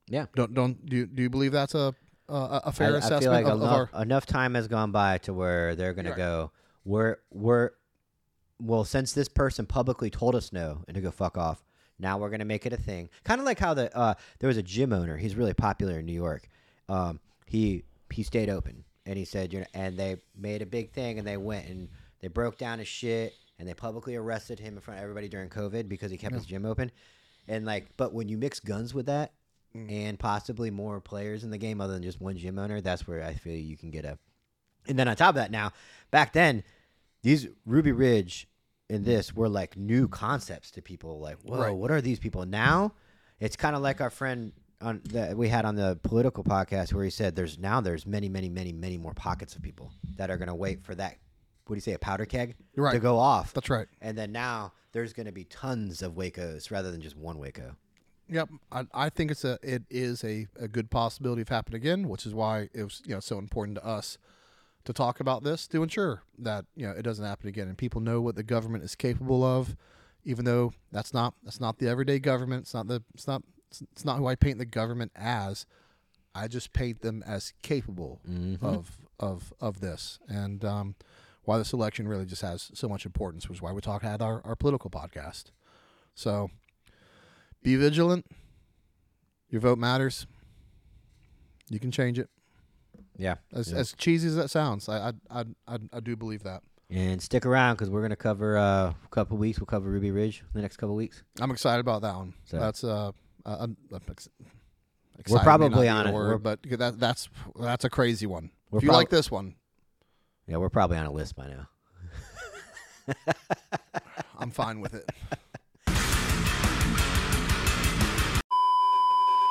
yeah Don't don't do do you believe that's a a, a fair I, I assessment feel like of, of enough, our? enough time has gone by to where they're gonna Right. go. We're we're well since this person publicly told us no and to go fuck off. Now we're gonna make it a thing. Kind of like how the uh, there was a gym owner. He's really popular in New York. Um, he he stayed open and he said you know and they made a big thing and they went and they broke down his shit and they publicly arrested him in front of everybody during COVID because he kept his gym open. And like, but when you mix guns with that, and possibly more players in the game other than just one gym owner, that's where I feel you can get a. And then on top of that, now back then, these Ruby Ridge and this were like new concepts to people. Like, whoa, Right. what are these people? Now, it's kind of like our friend on that we had on the political podcast where he said there's now there's many, many, many, many more pockets of people that are gonna wait for that. What do you say, a powder keg Right. to go off? That's right. And then now there's gonna be tons of Wacos rather than just one Waco. Yep, I, I think it's a it is a, a good possibility of happening again, which is why it was you know so important to us to talk about this to ensure that you know it doesn't happen again and people know what the government is capable of, even though that's not that's not the everyday government. It's not the it's not it's not who I paint the government as. I just paint them as capable of of of this, and um, why this election really just has so much importance, which is why we talk had our, our political podcast. So be vigilant. Your vote matters. You can change it. Yeah. As, Yeah. as cheesy as that sounds, I I, I I do believe that. And stick around because we're gonna cover uh, a couple weeks. We'll cover Ruby Ridge in the next couple weeks. I'm excited about that one. So- That's uh, uh, I'm, I'm ex- We're probably on it. word, but that that's that's a crazy one. If you prob- like this one, Yeah, we're probably on a list by now. (laughs) I'm fine with it. (laughs)